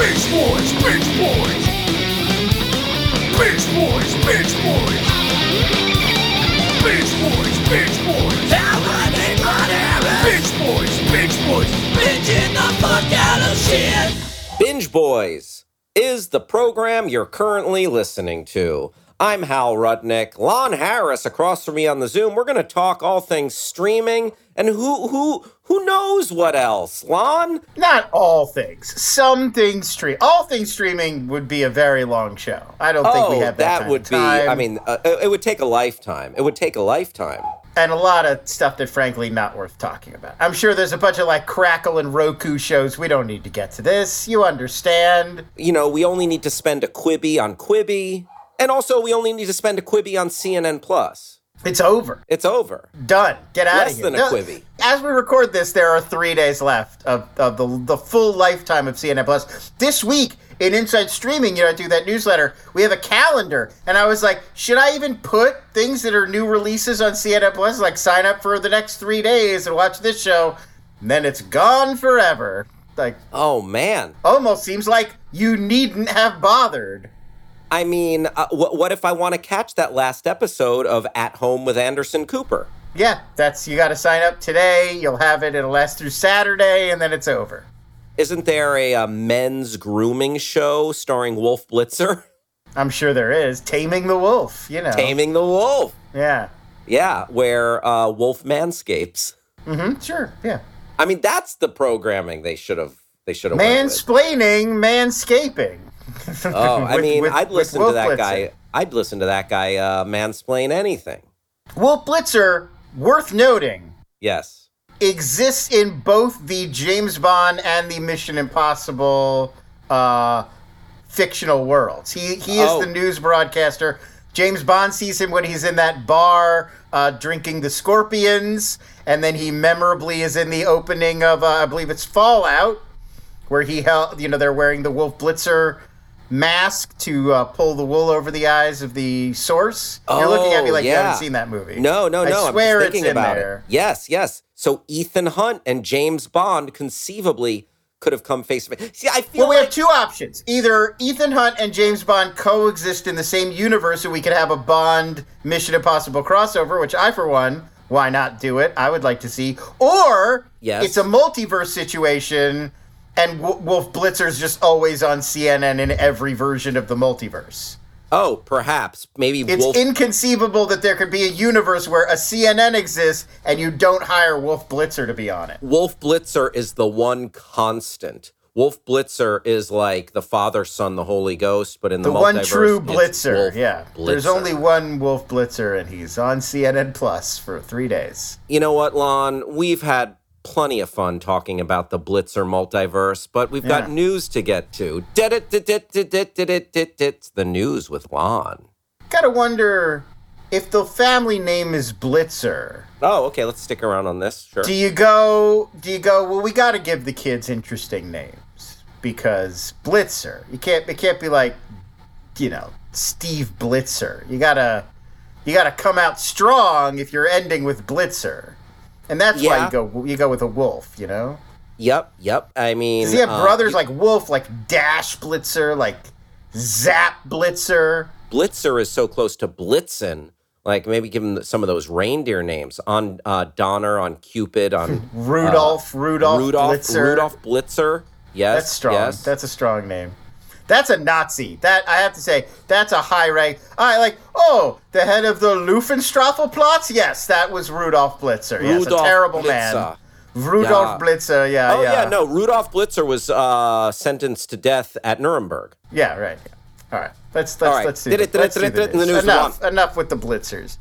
Beach Boys, Beach Boys. Beach Boys, Beach Boys. Beach Boys, Beach Boys. Beach Boys, Beach Boys. Bitching the fuck out of shit. Binge Boys is the program you're currently listening to. I'm Hal Rudnick. Lon Harris across from me on the Zoom. We're going to talk all things streaming and who who who knows what else. Lon? Not all things. Some things stream. All things streaming would be a very long show. I don't think we Oh, have that, kind would be. I mean, uh, it it would take a lifetime. It would take a lifetime. and a lot of stuff that frankly not worth talking about. I'm sure there's a bunch of like Crackle and Roku shows. We don't need to get to this. You understand? You know, we only need to spend a Quibi on Quibi, and also we only need to spend a Quibi on CNN Plus. It's over. It's over. Done. Get out Less of here. than a No, Quibi. As we record this, there are three days left of, of the the full lifetime of CNN Plus. This week in Inside Streaming, you know, I do that newsletter. We have a calendar, and I was like, should I even put things that are new releases on CNN Plus? Like sign up for the next three days and watch this show. And then it's gone forever. Like Oh man. almost seems like you needn't have bothered. I mean, uh, wh- what if I want to catch that last episode of At Home with Anderson Cooper? Yeah, that's you got to sign up today. You'll have it. It'll last through Saturday, and then it's over. Isn't there a, uh men's grooming show starring Wolf Blitzer? I'm sure there is. Taming the Wolf, you know. Taming the Wolf. Yeah. Yeah, where uh, Wolf manscapes. Mm-hmm. Sure. Yeah. I mean, that's the programming they should have. They should have. Mansplaining, manscaping. Oh, I With- mean, with- I'd listen to that Blitzer. guy. I'd listen to that guy uh, mansplain anything. Wolf Blitzer, worth noting, Yes. exists in both the James Bond and the Mission Impossible uh, fictional worlds. He he is Oh. the news broadcaster. James Bond sees him when he's in that bar uh, drinking the Scorpions, and then he memorably is in the opening of uh, I believe it's Fallout, where he held you know they're wearing the Wolf Blitzer mask to uh, pull the wool over the eyes of the source. You're looking at me Oh, like you haven't seen that movie. No, no, no. I swear I'm thinking it's in about there. it. Yes, yes. So Ethan Hunt and James Bond conceivably could have come face to face. See, I feel Well, we like have two options. Either Ethan Hunt and James Bond coexist in the same universe, and we could have a Bond Mission Impossible crossover, which I, for one, why not do it? I would like to see. Or Yes. it's a multiverse situation, and w- Wolf Blitzer's just always on CNN in every version of the multiverse. oh, perhaps maybe It's Wolf. inconceivable that there could be a universe where a CNN exists and you don't hire Wolf Blitzer to be on it. Wolf Blitzer is the one constant. Wolf Blitzer is like the Father, Son, the Holy Ghost, but in the, The one true Blitzer, yeah. There's only one Wolf Blitzer, and he's on CNN Plus for three days. You know what, Lon? We've had plenty of fun talking about the Blitzer multiverse, but we've got Yeah. news to get to. It's the news with Lon. Gotta wonder if the family name is Blitzer. Oh, okay. Let's stick around on this. Sure. Do you go? Do you go? Well, we got to give the kids interesting names because Blitzer. You can't. It can't be like, you know, Steve Blitzer. You gotta. You gotta come out strong if you're ending with Blitzer, and that's why you go. You go with a wolf. You know. Yep, yep. I mean, Does he have uh, brothers like Wolf, like Dash Blitzer, like Zap Blitzer? Blitzer is so close to Blitzen. Like maybe give him some of those reindeer names on uh, Donner, on Cupid, on Rudolph, Rudolph, Rudolph, Blitzer. Rudolph Blitzer. Yes, That's strong. yes. That's a strong name. That's a Nazi. That I have to say, that's a high rank. I like. Oh, the head of the Luftwaffenplatz. Yes, that was Rudolf Blitzer. yes, Rudolf a terrible Blitzer. man. Rudolf Yeah. Blitzer. Yeah, Oh yeah. yeah. no. Rudolf Blitzer was uh, sentenced to death at Nuremberg. Yeah, right. All right. Let's let's All right. let's do Did it, did it, did it, did it in the news. news. Enough enough with the blitzers.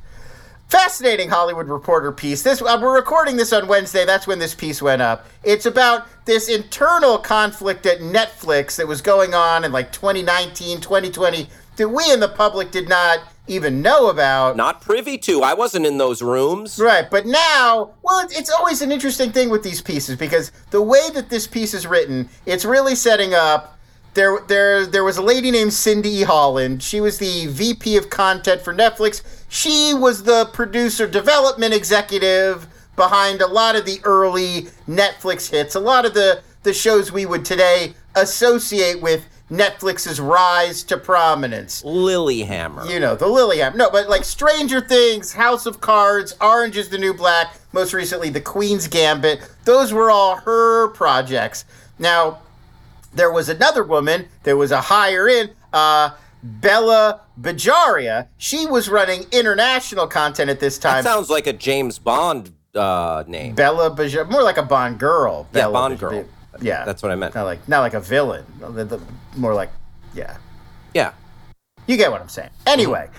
Fascinating Hollywood Reporter piece. This uh, we're recording this on Wednesday. That's when this piece went up. It's about this internal conflict at Netflix that was going on in like 2019, 2020 that we in the public did not even know about. Not privy to. I wasn't in those rooms. Right, but now, well, it's, it's always an interesting thing with these pieces because the way that this piece is written, it's really setting up. There, there, there was a lady named Cindy Holland. She was the VP of content for Netflix. She was the producer, development executive behind a lot of the early Netflix hits, a lot of the the shows we would today associate with Netflix's rise to prominence Lilyhammer. you know, the Lilyhammer. No, but like Stranger Things, House of Cards, Orange is the New Black, most recently The Queen's Gambit. Those were all her projects. Now, there was another woman, there was a higher in, uh, Bella Bajaria. She was running international content at this time. That sounds like a James Bond uh, name. Bella Bajaria, more like a Bond girl. Yeah, Bella Bond Baj- girl. Yeah, That's what I meant. Not like not like a villain. More like, yeah. Yeah. You get what I'm saying. Anyway,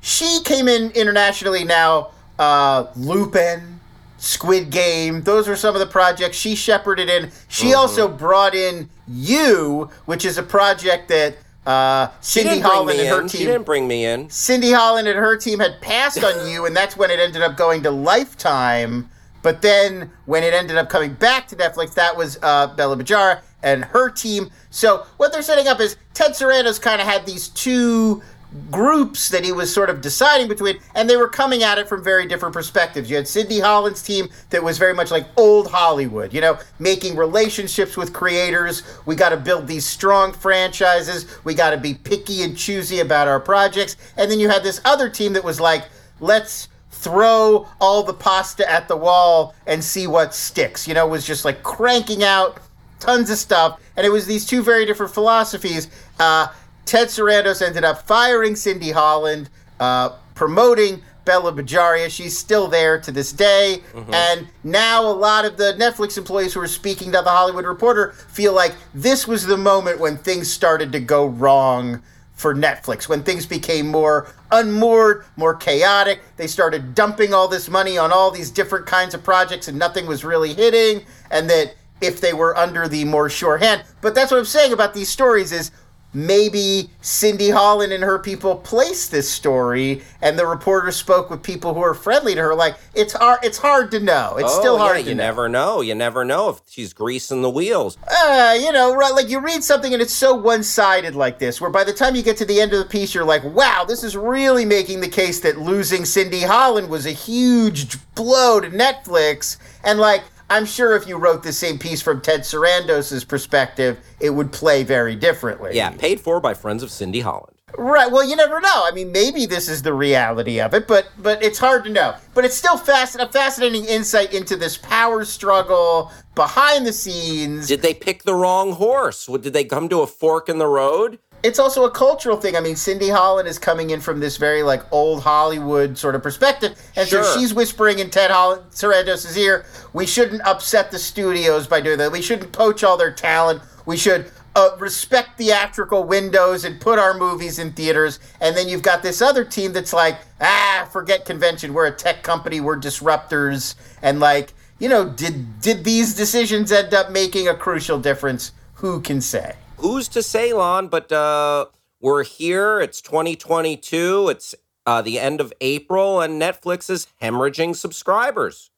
she came in internationally now. Uh, Lupin, Squid Game, those were some of the projects she shepherded in. She also brought in You, which is a project that uh, Cindy Holland and her in. She didn't bring me in. Cindy Holland and her team had passed on you, and that's when it ended up going to Lifetime. But then when it ended up coming back to Netflix, that was uh, Bella Bajaria and her team. So what they're setting up is Ted Sarandos kind of had these two groups that he was sort of deciding between, and they were coming at it from very different perspectives. You had Cindy Holland's team that was very much like old Hollywood, you know, making relationships with creators. We got to build these strong franchises. We got to be picky and choosy about our projects. And then you had this other team that was like, let's throw all the pasta at the wall and see what sticks. You know, was just like cranking out tons of stuff. And it was these two very different philosophies. Uh, Ted Sarandos ended up firing Cindy Holland, uh, promoting Bella Bajaria. She's still there to this day. And now a lot of the Netflix employees who are speaking to the Hollywood Reporter feel like this was the moment when things started to go wrong for Netflix, when things became more unmoored, more chaotic. They started dumping all this money on all these different kinds of projects and nothing was really hitting. And that if they were under the more sure hand. But that's what I'm saying about these stories is maybe Cindy Holland and her people placed this story, and the reporter spoke with people who are friendly to her. Like it's hard, it's hard to know. It's oh, still hard yeah, you know. never know. You never know if she's greasing the wheels. Uh, you know, right? Like you read something and it's so one-sided like this, where by the time you get to the end of the piece, you're like, "Wow, this is really making the case that losing Cindy Holland was a huge blow to Netflix." And like, I'm sure if you wrote the same piece from Ted Sarandos's perspective, it would play very differently. Yeah, paid for by friends of Cindy Holland. Right. Well, you never know. I mean, maybe this is the reality of it, but but it's hard to know. But it's still fasc- a fascinating insight into this power struggle behind the scenes. Did they pick the wrong horse? Did they come to a fork in the road? It's also a cultural thing. I mean, Cindy Holland is coming in from this very like old Hollywood sort of perspective, and so she's whispering in Ted Holland Sarandos's ear, "We shouldn't upset the studios by doing that. We shouldn't poach all their talent. We should." Uh, respect theatrical windows and put our movies in theaters. And then you've got this other team that's like, ah, forget convention. We're a tech company. We're disruptors. And like, you know, did did these decisions end up making a crucial difference? Who can say? Who's to say, Lon? But uh, we're here. It's 2022. It's uh, the end of April, and Netflix is hemorrhaging subscribers.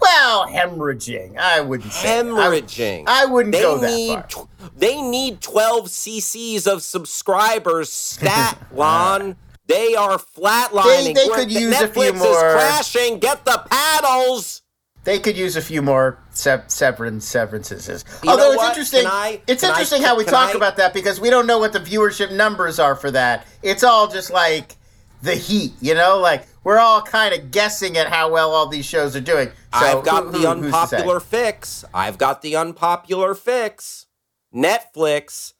Well, hemorrhaging. I wouldn't say that. I Hemorrhaging. I, wouldn't they go that need far. they need 12 cc's of subscribers stat lon they are flatlining They- they could use a Netflix few is crashing get the paddles They could use a few more se- severance severances. You Although it's what? interesting, I- it's can I- interesting how we talk I- about that because we don't know what the viewership numbers are for that. It's all just like the heat, you know. Like we're all kind of guessing at how well all these shows are doing. So i've got who- the who- who's to say? unpopular fix i've got the unpopular fix Netflix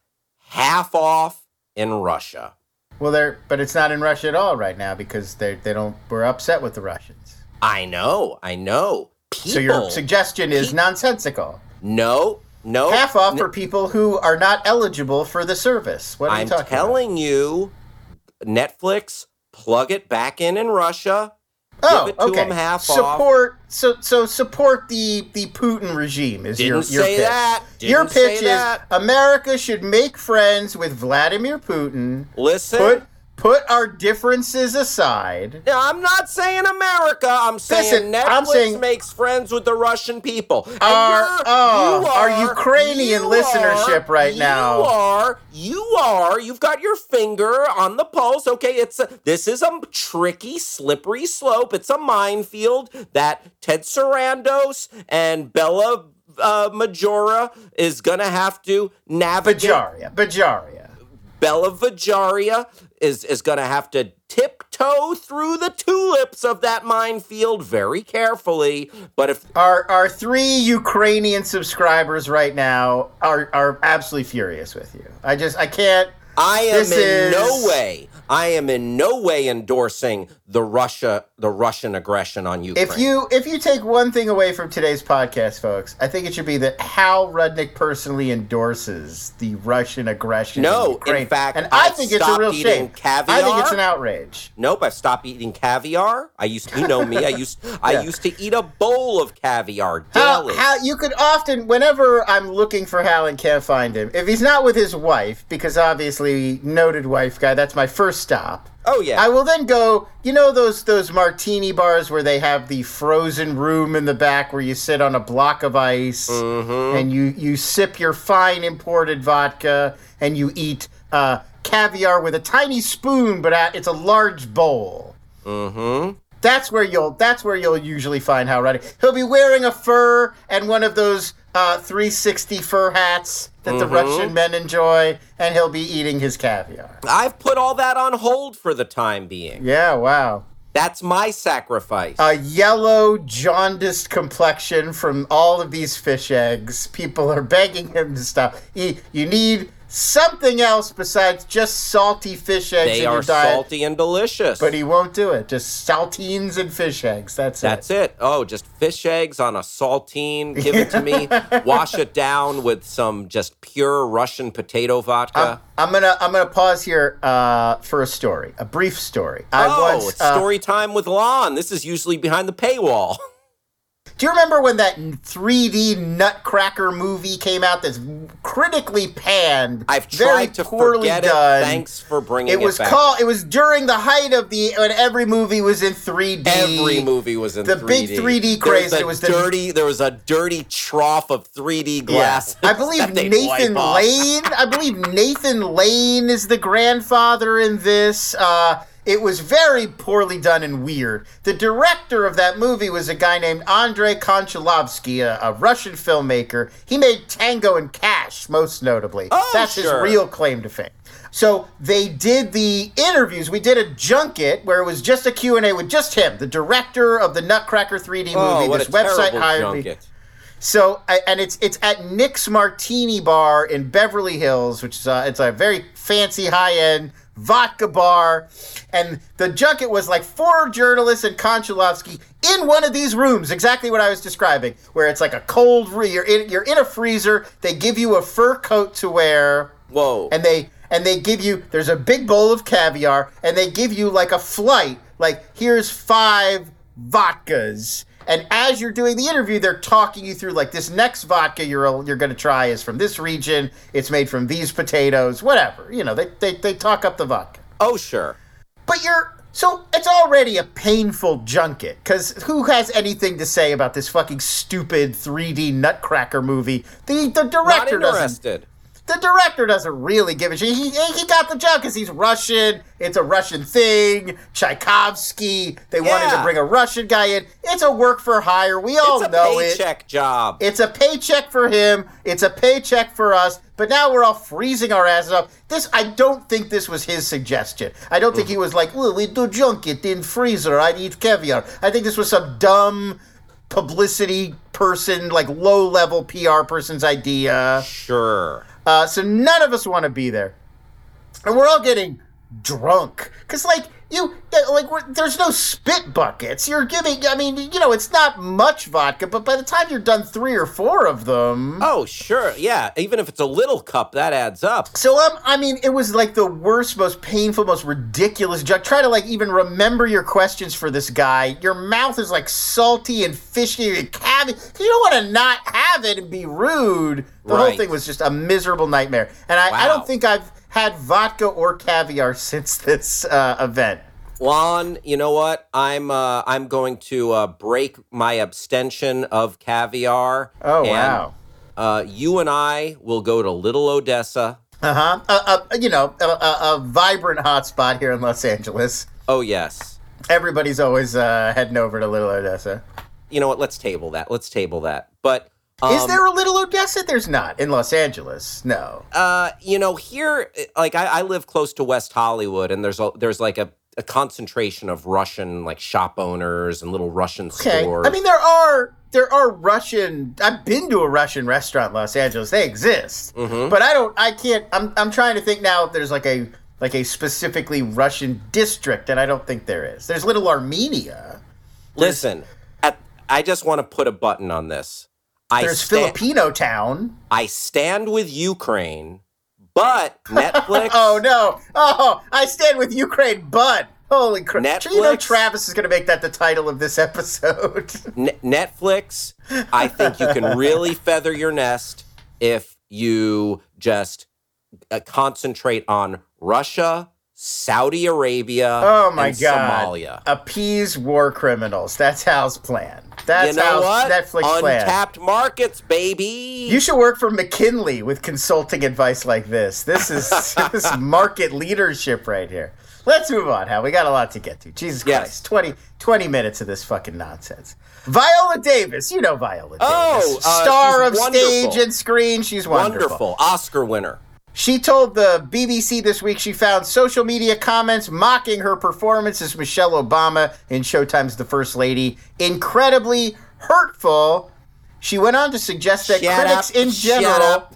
half off in Russia. Well, they're but it's not in Russia at all right now because they they don't we're upset with the Russians. I know, I know. People, So your suggestion is Pe- nonsensical. no, no. Half off for people who are not eligible for the service. What are I'm you talking telling you, Netflix, plug it back in in Russia. about? give oh, it oh, to okay. 'em half off. support so so support the the Putin regime is your Didn't your say pitch. that. your Didn't say pitch is that. America should make friends with Vladimir Putin. Listen, Put put our differences aside. Now, I'm not saying America. I'm saying Listen, Netflix I'm saying- makes friends with the Russian people. And Our- you're- oh, you our are- Ukrainian you listenership are- right now. You are. You are. You've got your finger on the pulse. Okay, it's a, this is a tricky, slippery slope. It's a minefield that Ted Sarandos and Bella uh, Majora is gonna have to navigate. Bajaria. Bajaria. Bella Vajaria is is going to have to tiptoe through the tulips of that minefield very carefully. But if Our our three Ukrainian subscribers right now are are absolutely furious with you. I just I can't I am This in no way, I am in no way endorsing the Russia, the Russian aggression on Ukraine. If you if you take one thing away from today's podcast, folks, I think it should be that Hal Rudnick personally endorses the Russian aggression. No, in, in fact, and I I've think it's a real shame. I think it's an outrage. Nope, I've stopped eating caviar. I used, you know me. I used, I used to eat a bowl of caviar daily. Hal, you could often, whenever I'm looking for Hal and can't find him, if he's not with his wife, because obviously noted wife guy, that's my first stop. Oh yeah, I will then go. You know those those martini bars where they have the frozen room in the back where you sit on a block of ice Mm-hmm. and you you sip your fine imported vodka and you eat uh, caviar with a tiny spoon, but it's a large bowl. mm-hmm. That's where you'll that's where you'll usually find Hal. He'll be wearing a fur and one of those uh, 360 fur hats that the Mm-hmm. Russian men enjoy, and he'll be eating his caviar. I've put all that on hold for the time being. Yeah, wow. That's my sacrifice. a yellow jaundiced complexion from all of these fish eggs. People are begging him to stop. You, you need something else besides just salty fish eggs they in your are diet. salty and delicious. But he won't do it. Just saltines and fish eggs. That's, That's it. it. Oh, just fish eggs on a saltine. Give it to me. Wash it down with some just pure Russian potato vodka. I'm gonna I'm gonna pause here uh, for a story, a brief story. I oh, once, it's uh, story time with Lon. This is usually behind the paywall. Do you remember when that 3D Nutcracker movie came out? That's critically panned. I've very tried to poorly forget done. it. Thanks for bringing It it, was back. called. It was during the height of the when every movie was in 3D. Every movie was in the 3D. The big 3D There craze, a it was the- dirty. there was a dirty trough of 3D glass. I believe Nathan. Lane. I believe Nathan Lane is the grandfather in this. Uh, it was very poorly done and weird. The director of that movie was a guy named Andrei Konchalovsky, a, a Russian filmmaker. He made Tango and Cash, most notably. Oh, That's sure. his real claim to fame. So they did the interviews. We did a junket where it was just a Q&A with just him, the director of the Nutcracker 3D movie. Oh, what this a website hired me. junket. So, and it's it's at Nick's Martini Bar in Beverly Hills, which is a, it's a very fancy, high end vodka bar. And the junket was like four journalists and Konchalovsky in one of these rooms, exactly what I was describing, where it's like a cold. Re- you're in you're in a freezer. They give you a fur coat to wear Whoa. and they and they give you there's a big bowl of caviar and they give you like a flight like here's five vodkas and as you're doing the interview they're talking you through like this next vodka you're you're going to try is from this region it's made from these potatoes whatever you know they they, they talk up the vodka oh, sure. but you're so it's already a painful junket because who has anything to say about this fucking stupid 3D Nutcracker movie? The the Not director doesn't interested. The director doesn't really give a shit. He, he got the job because he's Russian. It's a Russian thing. Tchaikovsky. They wanted to bring a Russian guy in. It's a work for hire. We all It's a know it. paycheck job. It's a paycheck for him. It's a paycheck for us. But now we're all freezing our asses off. This, I don't think this was his suggestion. I don't think he was like, "Well, we do junket in freezer. I'd eat caviar." I think this was some dumb publicity person, like low level PR person's idea. Sure. Uh, so none of us want to be there, and we're all getting drunk. Because like you like there's no spit buckets. You're giving. I mean, you know, it's not much vodka, but by the time you're done three or four of them, Oh, sure. Yeah. Even if it's a little cup, that adds up. So um, I mean, it was like the worst, most painful, most ridiculous joke. Try to like even remember your questions for this guy. Your mouth is like salty and fishy and cavi. You don't want to not have it and be rude. The whole thing was just a miserable nightmare. And I, I don't think I've had vodka or caviar since this uh, event. Lon, you know what? I'm uh, I'm going to uh, break my abstention of caviar. Oh, and, wow. Uh, you and I will go to Little Odessa. Uh huh. Uh, uh, you know, a, a, a vibrant hotspot here in Los Angeles. Oh yes. Everybody's always uh, heading over to Little Odessa. You know what? Let's table that. Let's table that. But Is um, there a Little Odessa? There's not in Los Angeles. No. Uh, you know, here, like I, I live close to West Hollywood, and there's a there's like a, a concentration of Russian like shop owners and little Russian Okay. stores. I mean, there are there are Russian. I've been to a Russian restaurant in Los Angeles. They exist, Mm-hmm. but I don't. I can't. I'm I'm trying to think now if there's like a like a specifically Russian district, and I don't think there is. There's Little Armenia. listen, at, I just want to put a button on this. There's sta- Filipino Town. I stand with Ukraine, but Netflix. Oh no! Oh, I stand with Ukraine, but holy crap! Netflix, You know Travis is going to make that the title of this episode. Ne- Netflix, I think you can really feather your nest if you just uh, concentrate on Russia, Saudi Arabia, Oh my and god! Somalia. Appease war criminals. That's Hal's plan. That's you know Hal's what? Netflix plan. Untapped markets, baby. You should work for McKinsey with consulting advice like this. This is this is market leadership right here. Let's move on, Hal. We got a lot to get to. Jesus Yes. Christ. 20, 20 minutes of this fucking nonsense. Viola Davis. You know Viola Oh, Davis. uh, Star of wonderful. stage and screen. She's wonderful. Wonderful Oscar winner. She told the BBC this week she found social media comments mocking her performance as Michelle Obama in Showtime's The First Lady incredibly hurtful. She went on to suggest that Shut critics up, in shut general. up.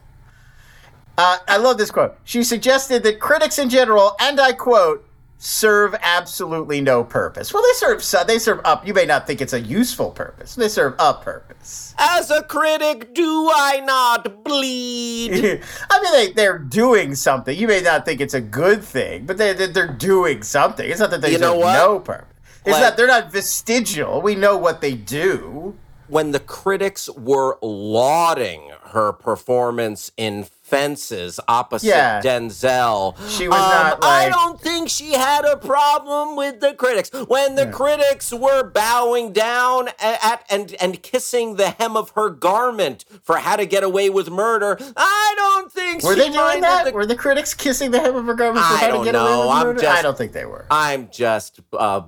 Uh, I love this quote. She suggested that critics in general, and I quote, serve absolutely no purpose. Well, they serve so- they serve up. You may not think it's a useful purpose. They serve a purpose. As a critic, do I not bleed? I mean, they, they're doing something. You may not think it's a good thing, but they, they, they're doing something. It's not that they You serve no purpose. It's Like- not, they're not vestigial. We know what they do. when the critics were lauding her performance in Fences opposite Yeah. Denzel, She was um, not, I don't think she had a problem with the critics. When the critics were bowing down at, and and kissing the hem of her garment for How to Get Away with Murder, I don't think Were she they doing that? the were the critics kissing the hem of her garment for I how to get away know. with I'm murder? just- I don't think they were. I'm just uh,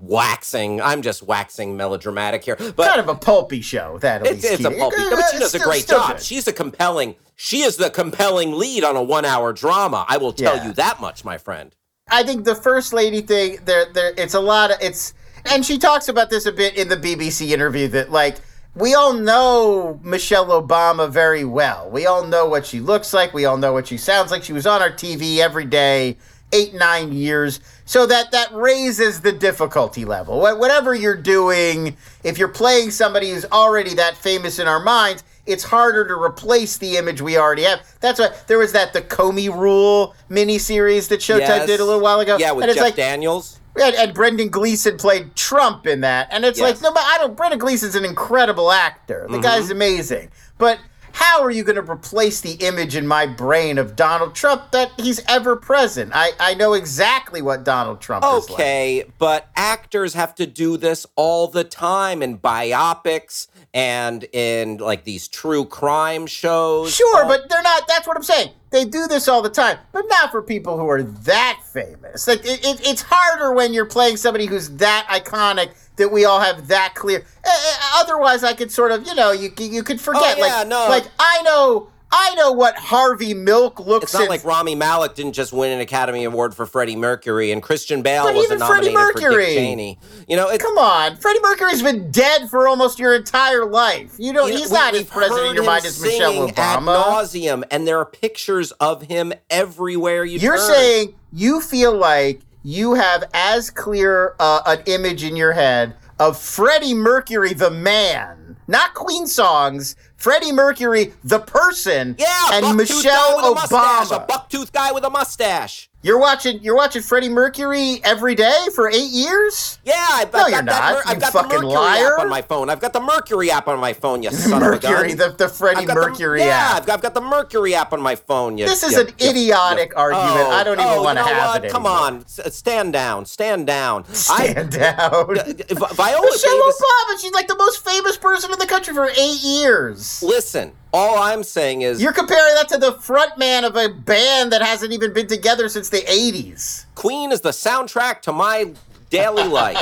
waxing. I'm just waxing melodramatic here, but kind of a pulpy show. That at It's, least it's a pulpy, but she does a great job. good. She's a compelling. She is the compelling lead on a one-hour drama. I will tell Yeah. you that much, my friend. I think the first lady thing there there it's a lot of it's and she talks about this a bit in the BBC interview that like we all know Michelle Obama very well. We all know what she looks like. We all know what she sounds like. She was on our TV every day, eight nine years. So that that raises the difficulty level. Whatever you're doing, if you're playing somebody who's already that famous in our minds, it's harder to replace the image we already have. That's why there was that the Comey Rule miniseries that Showtime Yes. did a little while ago. Yeah, with and it's Jeff like, Daniels. and, and Brendan Gleeson played Trump in that, and it's Yes. like no, but I don't. Brendan Gleeson's an incredible actor. Mm-hmm. The guy's amazing, but. How are you going to replace the image in my brain of Donald Trump that he's ever present? I, I know exactly what Donald Trump is like. Okay, but actors have to do this all the time in biopics and in like these true crime shows. Sure, All- but they're not. That's what I'm saying. They do this all the time, but not for people who are that famous. Like it, it, it's harder when you're playing somebody who's that iconic that we all have that clear. Uh, uh, otherwise, I could sort of, you know, you you could forget. Oh, yeah, like, no. like I know. I know what Harvey Milk looks. It's not like Rami Malek didn't just win an Academy Award for Freddie Mercury, and Christian Bale But wasn't even Freddie nominated for Mercury. Dick Cheney. You know, it's Come on, Freddie Mercury's been dead for almost your entire life. You know, he's we- not as president in your mind as Michelle singing Ad nauseum, and there are pictures of him everywhere you You're turn. saying you feel like you have as clear uh, an image in your head of Freddie Mercury, the man, not Queen songs. Freddie Mercury, the person, yeah, and Michelle with a mustache, Obama. a buck-toothed guy with a mustache. You're watching. You're watching Freddie Mercury every day for eight years. Yeah, I've, No, I've you're got that. not, Mer- I've got the fucking Mercury liar. app on my phone. I've got the Mercury app on my phone. You son Mercury, of a gun. the, the Freddie got the- Mercury yeah, app. I've got, I've got the Mercury app on my phone. You, This is you- an you- idiotic you- argument. Oh, I don't even oh, want to you know have what? it. Come anymore. on, S- stand down, stand down. stand down. I, Vi- Viola Michelle. Obama. She's like the most famous person in the country for eight years. Listen, all I'm saying is You're comparing that to the front man of a band that hasn't even been together since the 80s. Queen is the soundtrack to my daily life.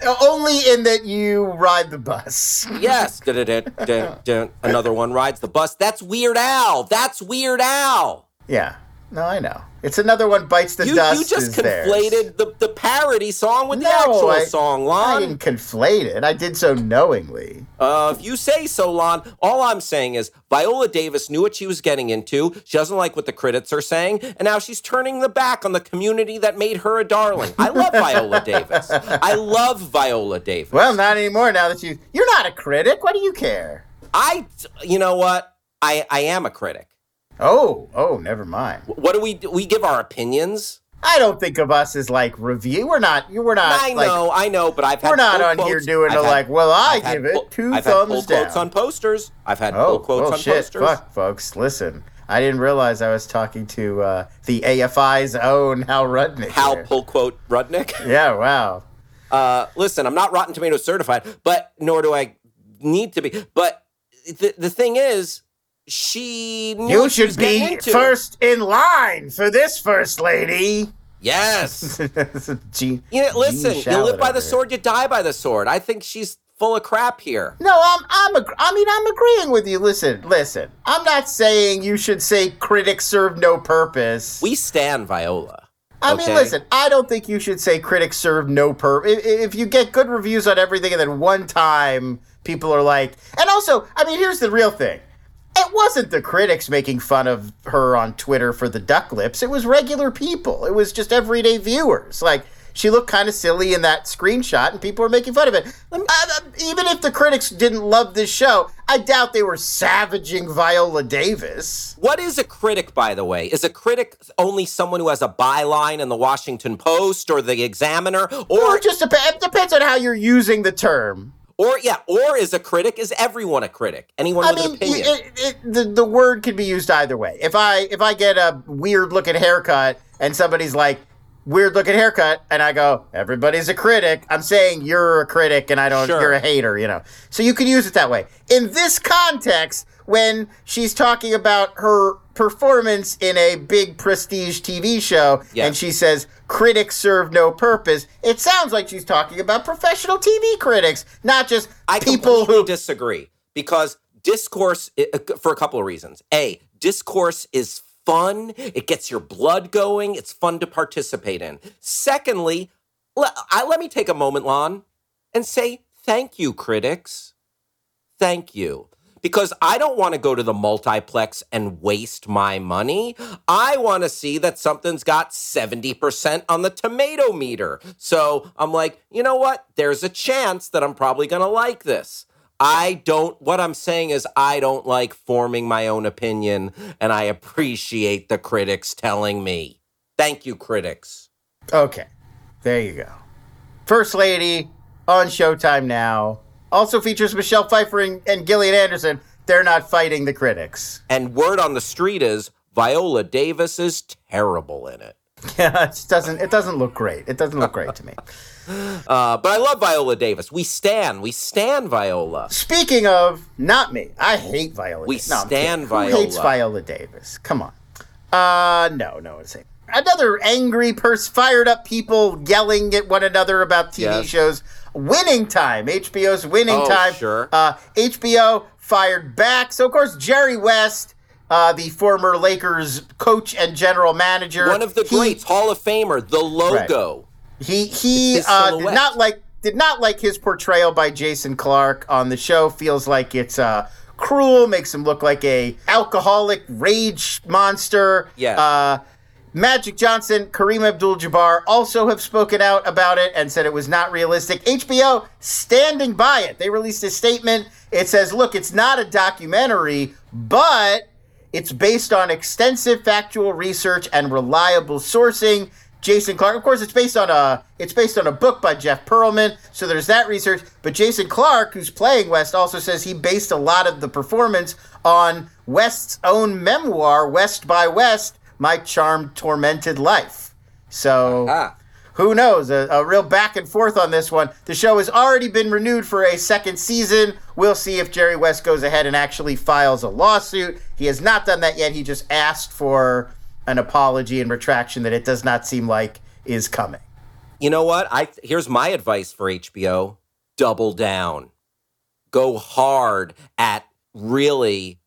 Only in that you ride the bus. Yes, dun, dun, dun, another one rides the bus. That's Weird Al. That's Weird Al. Yeah. No, I know. It's another one bites the You, dust. you just theirs. conflated the, the parody song with the actual I- song, Lon. I didn't conflate it. I did so knowingly. Uh, if you say so, Lon, all I'm saying is Viola Davis knew what she was getting into. She doesn't like what the critics are saying, and now she's turning the back on the community that made her a darling. I love Viola Davis. I love Viola Davis. Well, not anymore now that you. You're not a critic. What do you care? I, you know what? I, I am a critic. Oh, oh, never mind. What do we do? We give our opinions. I don't think of us as like review. We're not. You. We're not. I like, know, I know, but I've had We're not on quotes. here doing I've a had- like. Well, I I've had give it pull- two I've had thumbs pull down. quotes on posters. I've had Oh, pull quotes oh on shit! posters. Fuck, folks, listen. I didn't realize I was talking to uh, the AFI's own Hal Rudnick. Hal here. pull quote Rudnick. Yeah, wow. Uh, listen, I'm not Rotten Tomatoes certified, but nor do I need to be. But the the thing is, she You what she was should be first in line for this first lady. Yes. Gene, You know, listen, you live by the sword, you die by the sword. I think she's full of crap here. No, I'm I'm ag- I mean I'm agreeing with you. Listen, listen. I'm not saying you should say critics serve no purpose. We stand Viola. I mean, listen. I don't think you should say critics serve no purpose. If, if you get good reviews on everything, and then one time people are like, and also, I mean, here's the real thing. It wasn't the critics making fun of her on Twitter for the duck lips. It was regular people. It was just everyday viewers. Like she looked kind of silly in that screenshot, and people were making fun of it. Uh, uh, even if the critics didn't love this show, I doubt they were savaging Viola Davis. What is a critic, by the way? Is a critic only someone who has a byline in the Washington Post or the Examiner, Or or it just dep- it depends on how you're using the term. Or yeah, or is a critic? Is everyone a critic? Anyone I with an opinion? it, it, the the word can be used either way. If I if I get a weird looking haircut and somebody's like weird looking haircut, and I go everybody's a critic, I'm saying you're a critic and I don't Sure. you're a hater, you know. So you can use it that way. In this context, when she's talking about her performance in a big prestige TV show, Yes. and she says critics serve no purpose, it sounds like she's talking about professional TV critics, not just I people who disagree because discourse, uh, for a couple of reasons. A, discourse is fun. It gets your blood going. It's fun to participate in. Secondly, le- I, let me take a moment, Lon, and say thank you, critics. Thank you. Because I don't want to go to the multiplex and waste my money. I want to see that something's got 70% on the tomato meter. So I'm like, you know what? There's a chance that I'm probably going to like this. I don't, what I'm saying is, I don't like forming my own opinion, and I appreciate the critics telling me. Thank you, critics. Okay, there you go. First Lady on Showtime now. Also features Michelle Pfeiffer and, Gillian Anderson. They're not fighting the critics. And word on the street is Viola Davis is terrible in it. Yeah, it doesn't. It doesn't look great. It doesn't look great to me. Uh, but I love Viola Davis. We stand. We stand Viola. Speaking of, not me. I hate Viola. We Davis. No, I'm stan kidding. Who hates Viola. Viola Davis? Come on. Uh, no, no, it's saying. another angry person, fired up people yelling at one another about TV Yes. shows. Winning Time, HBO's Winning Oh, Time. sure. Uh, HBO fired back. So of course Jerry West uh, the former Lakers coach and general manager. One of the He- greats, Hall of Famer, the logo. He he uh, did not like did not like his portrayal by Jason Clarke on the show. Feels like it's uh, cruel, makes him look like a alcoholic rage monster. Yeah. Uh, Magic Johnson, Kareem Abdul-Jabbar also have spoken out about it and said it was not realistic. HBO standing by it. They released a statement. It says, "Look, it's not a documentary, but it's based on extensive factual research and reliable sourcing." Jason Clarke, of course, it's based on a it's based on a book by Jeff Pearlman, so there's that research. But Jason Clarke, who's playing West, also says he based a lot of the performance on West's own memoir, West by West: My Charmed Tormented Life. So Ah. who knows? A, a real back and forth on this one. The show has already been renewed for a second season. We'll see if Jerry West goes ahead and actually files a lawsuit. He has not done that yet. He just asked for an apology and retraction that it does not seem like is coming. You know what? I here's my advice for HBO: double down, go hard at really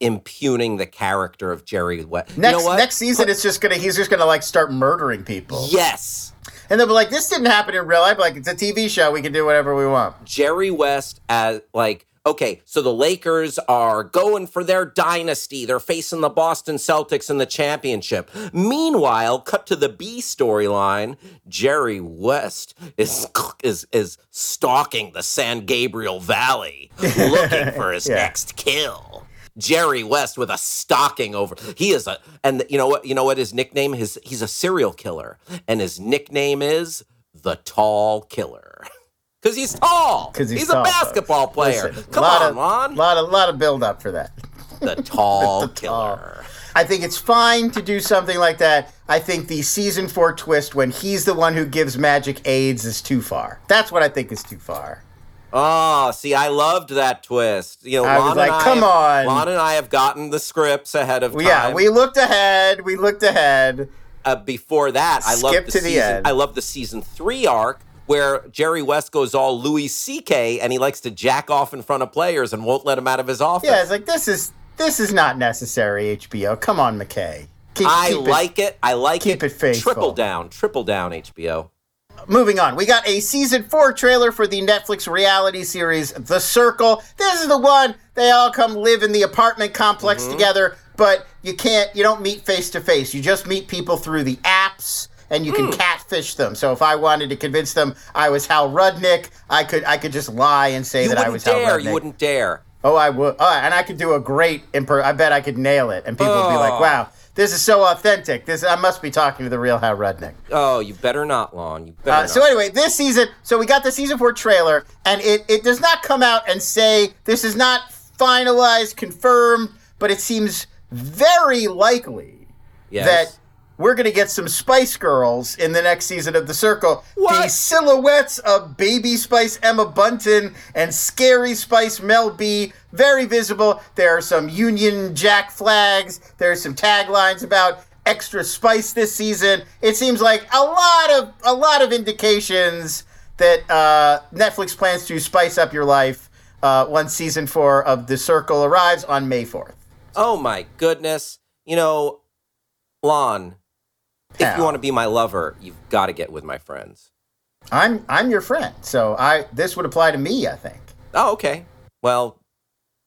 impugning the character of Jerry West. Next you know next season, it's just gonna he's just gonna like start murdering people, yes, and they'll be like, "This didn't happen in real life." Like it's a TV show, we can do whatever we want. Jerry West as like okay, so the Lakers are going for their dynasty. They're facing the Boston Celtics in the championship. Meanwhile, cut to the B storyline, Jerry West is is is stalking the San Gabriel Valley looking for his Yeah. next kill. Jerry West with a stocking over. He is a and you know what you know what his nickname his he's a serial killer and his nickname is the tall killer. Cuz he's tall. Cuz he's a tall, basketball player. Listen, Come lot on, of, Lon. Lot of lot of build up for that. the tall tall. killer. I think it's fine to do something like that. I think the season four twist when he's the one who gives Magic AIDS is too far. That's what I think is too far. Oh, see, I loved that twist. You know, I was like, I come on. Lon and I have gotten the scripts ahead of time. Yeah, we looked ahead. We looked ahead. uh, before that, I love the season. end. I love the season three arc where Jerry West goes all Louis C.K. and he likes to jack off in front of players and won't let him out of his office. Yeah, it's like this is this is not necessary. HBO, come on, McKay. Keep, I keep like it. I like keep it. it faithful. Triple down. Triple down. HBO. Moving on, we got a season four trailer for the Netflix reality series The Circle. This is the one they all come live in the apartment complex Mm-hmm. together, but you can't, you don't meet face to face. You just meet people through the apps. And you can Hmm. catfish them. So if I wanted to convince them I was Hal Rudnick, I could I could just lie and say You that I was Hal. Rudnick. You wouldn't dare. Oh, I would. Oh, and I could do a great imper. I bet I could nail it, and people would be like, Oh. "Wow, this is so authentic. This I must be talking to the real Hal Rudnick." Oh, you better not, Lon. You better Uh, so anyway, this season, so we got the season four trailer, and it it does not come out and say this is not finalized, confirmed, but it seems very likely yes. that we're going to get some Spice Girls in the next season of The Circle. The silhouettes of Baby Spice Emma Bunton and Scary Spice Mel B very visible. There are some Union Jack flags. There are some taglines about extra spice this season. It seems like a lot of a lot of indications that uh, Netflix plans to spice up your life uh, once season four of The Circle arrives on May fourth. Oh my goodness. You know, Lon, if you want to be my lover, you've got to get with my friends. I'm I'm your friend, so I this would apply to me. I think Oh, okay. Well,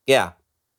yeah,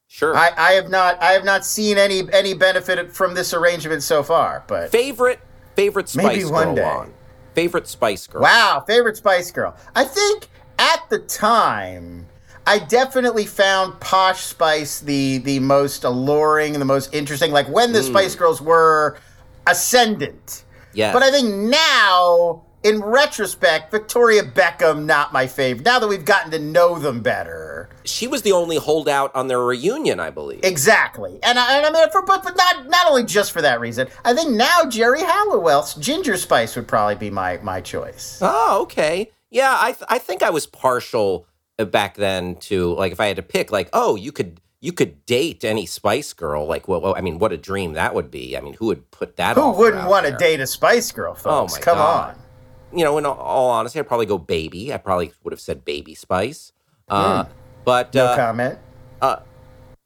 sure. I, I have not I have not seen any any benefit from this arrangement so far. But favorite favorite Spice Maybe one Girl, day. Lon. Favorite Spice Girl. wow, favorite Spice Girl. I think at the time I definitely found Posh Spice the the most alluring and the most interesting. Like when the hmm. Spice Girls were ascendant. Yeah. But I think now, in retrospect, Victoria Beckham not my favorite. Now that we've gotten to know them better. she was the only holdout on their reunion, I believe. Exactly, and I, and I mean, for, but but not not only just for that reason. I think now Geri Halliwell's Ginger Spice would probably be my my choice. oh, okay. Yeah, I th- I think I was partial back then to like if I had to pick, like, oh, you could you could date any Spice Girl. Like, well, well I mean, what a dream that would be. I mean, who would put that? On? Who wouldn't want to date a Spice Girl, folks? Oh my Come God. on. you know, in all- all honesty, I'd probably go baby. I probably would have said baby spice. Uh, But Hmm. No uh, comment.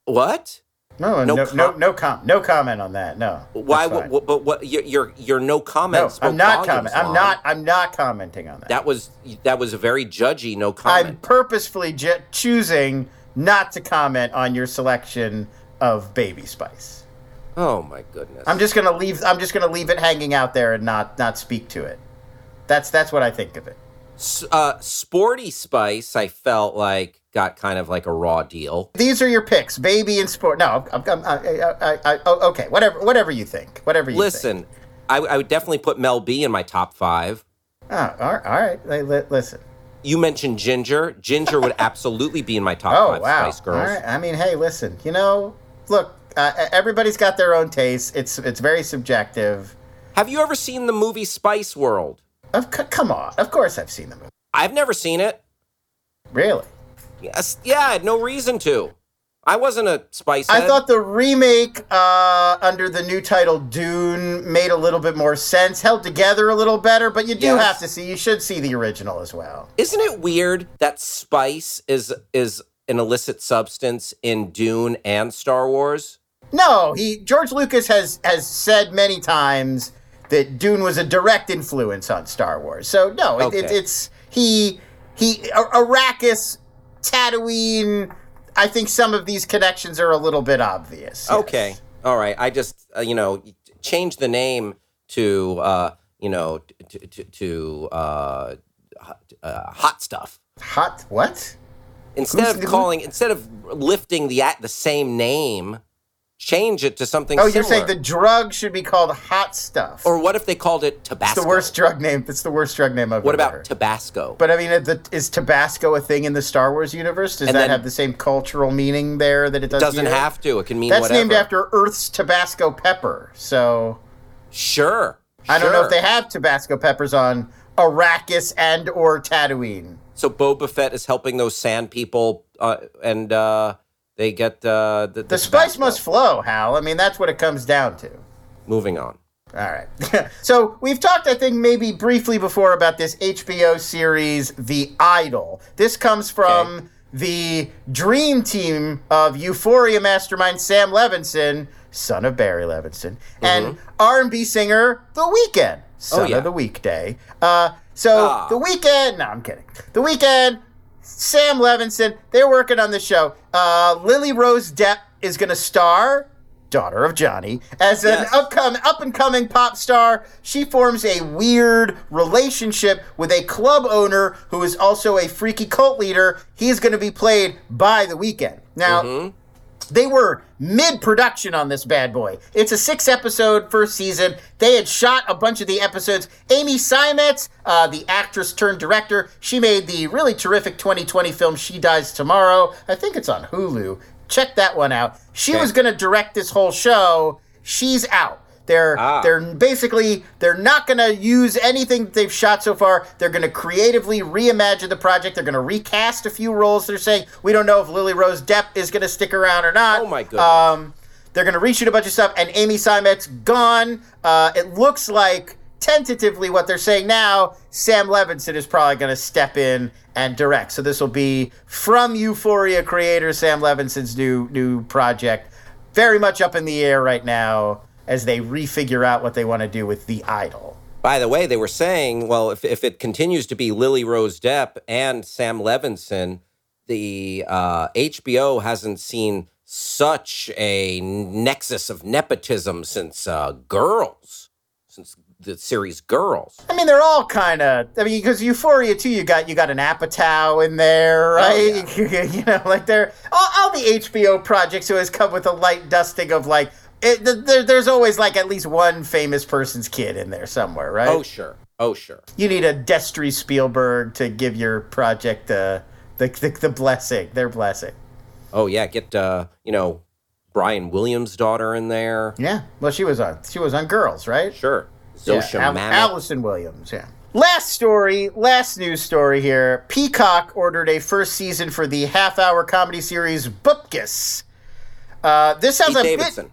what? No, No no, com- no, no, com- no comment on that. No. Why? Fine. What, but what? Your your, your no No, comment. spoke I'm not comment. I'm not. I'm not commenting on that. That was that was a very judgy no comment. I'm purposefully ju- choosing not to comment on your selection of Baby Spice. oh my goodness. I'm just gonna leave. I'm just gonna leave it hanging out there and not not speak to it. That's that's what I think of it. S- uh, Sporty Spice. I felt like got kind of like a raw deal. These are your picks, baby and sport. No, I'm, I'm, I, I, I, I, oh, okay, whatever, whatever you think, whatever you think. Listen, I, I would definitely put Mel B in my top five. Oh, all right, all right. Li- li- listen. You mentioned Ginger. Ginger would absolutely be in my top Oh five wow. Spice Girls. Right. I mean, hey, listen. You know, look, uh, everybody's got their own taste. It's it's very subjective. Have you ever seen the movie Spice World? Of, c- come on. Of course, I've seen the movie. I've never seen it. Really. Yes, yeah, I had no reason to. I wasn't a Spice I thought the remake uh, under the new title Dune made a little bit more sense, held together a little better. But you do Yes. have to see. You should see the original as well. Isn't it weird that spice is is an illicit substance in Dune and Star Wars? No, he George Lucas has has said many times that Dune was a direct influence on Star Wars. So no, it, it, it's he he Ar- Arrakis, Tatooine. I think some of these connections are a little bit obvious. yes. Okay, all right. I just uh, you know change the name to uh, you know to to, to uh, hot, uh, hot stuff Hot what? instead Who's- of calling instead of lifting the the same name. Change it to something. Oh, you're saying the drug should be called hot stuff. Or what if they called it it's Tabasco? the worst drug name. It's the worst drug name I've What about heard. Tabasco? But I mean, is Tabasco a thing in the Star Wars universe? Does And that have the same cultural meaning there that it does? doesn't here? have to. It can mean whatever. That's whatever. named after Earth's Tabasco pepper. So Sure. I don't know if they have Tabasco peppers on Arrakis and or Tatooine. So Boba Fett is helping those sand people, uh, and uh, they get uh, the, the, The spice must flow, Hal. I mean, that's what it comes down to. Moving on. All right. so we've talked, I think, maybe briefly before about this HBO series, The Idol. This comes from the dream team of Euphoria mastermind Sam Levinson, son of Barry Levinson, and R&B singer The Weeknd, son Mm-hmm. Oh, yeah. of The Weekday. Uh, so Ah. The Weeknd, no, I'm kidding. The Weeknd, Sam Levinson, they're working on the show. Uh, Lily Rose Depp is going to star, daughter of Johnny, as an Yes. upcoming up and coming pop star. She forms a weird relationship with a club owner who is also a freaky cult leader. He's going to be played by The Weeknd. Now, they were mid production on this bad boy. It's a six episode first season. They had shot a bunch of the episodes. Amy Seimetz, uh, the actress turned director, she made the really terrific 2020 film She Dies Tomorrow. I think it's on Hulu. Check that one out. She Okay. was going to direct this whole show. She's out. They're Ah. they're basically they're not going to use anything that they've shot so far. They're going to creatively reimagine the project. They're going to recast a few roles. They're saying we don't know if Lily Rose Depp is going to stick around or not. Oh, my goodness. Um, they're going to reshoot a bunch of stuff, and Amy Seimetz gone. Uh, it looks like tentatively what they're saying now. Sam Levinson is probably going to step in and direct. So this will be from Euphoria creator Sam Levinson's new new project. Very much up in the air right now as they refigure out what they want to do with the idol. By the way, they were saying, well, if, if it continues to be Lily Rose Depp and Sam Levinson, the uh, HBO hasn't seen such a nexus of nepotism since uh, Girls, since the series Girls. I mean, they're all kind of. I mean, because Euphoria too, you got you got an Apatow in there, right? you know, like they're all, all the HBO projects who has come with a light dusting of like. It, there, there's always like at least one famous person's kid in there somewhere, right? Oh, sure. Oh, sure. you need a Destry Spielberg to give your project uh, the, the the blessing, their blessing. Oh, yeah. Get, uh, you know, Brian Williams' daughter in there. Yeah, well, she was on she was on Girls, right? Sure. Yeah, Zosia Al- Mamet. Allison Williams, yeah. Last story, last news story here. Peacock ordered a first season for the half-hour comedy series Bupkis. Uh, this sounds Pete a Davidson. bit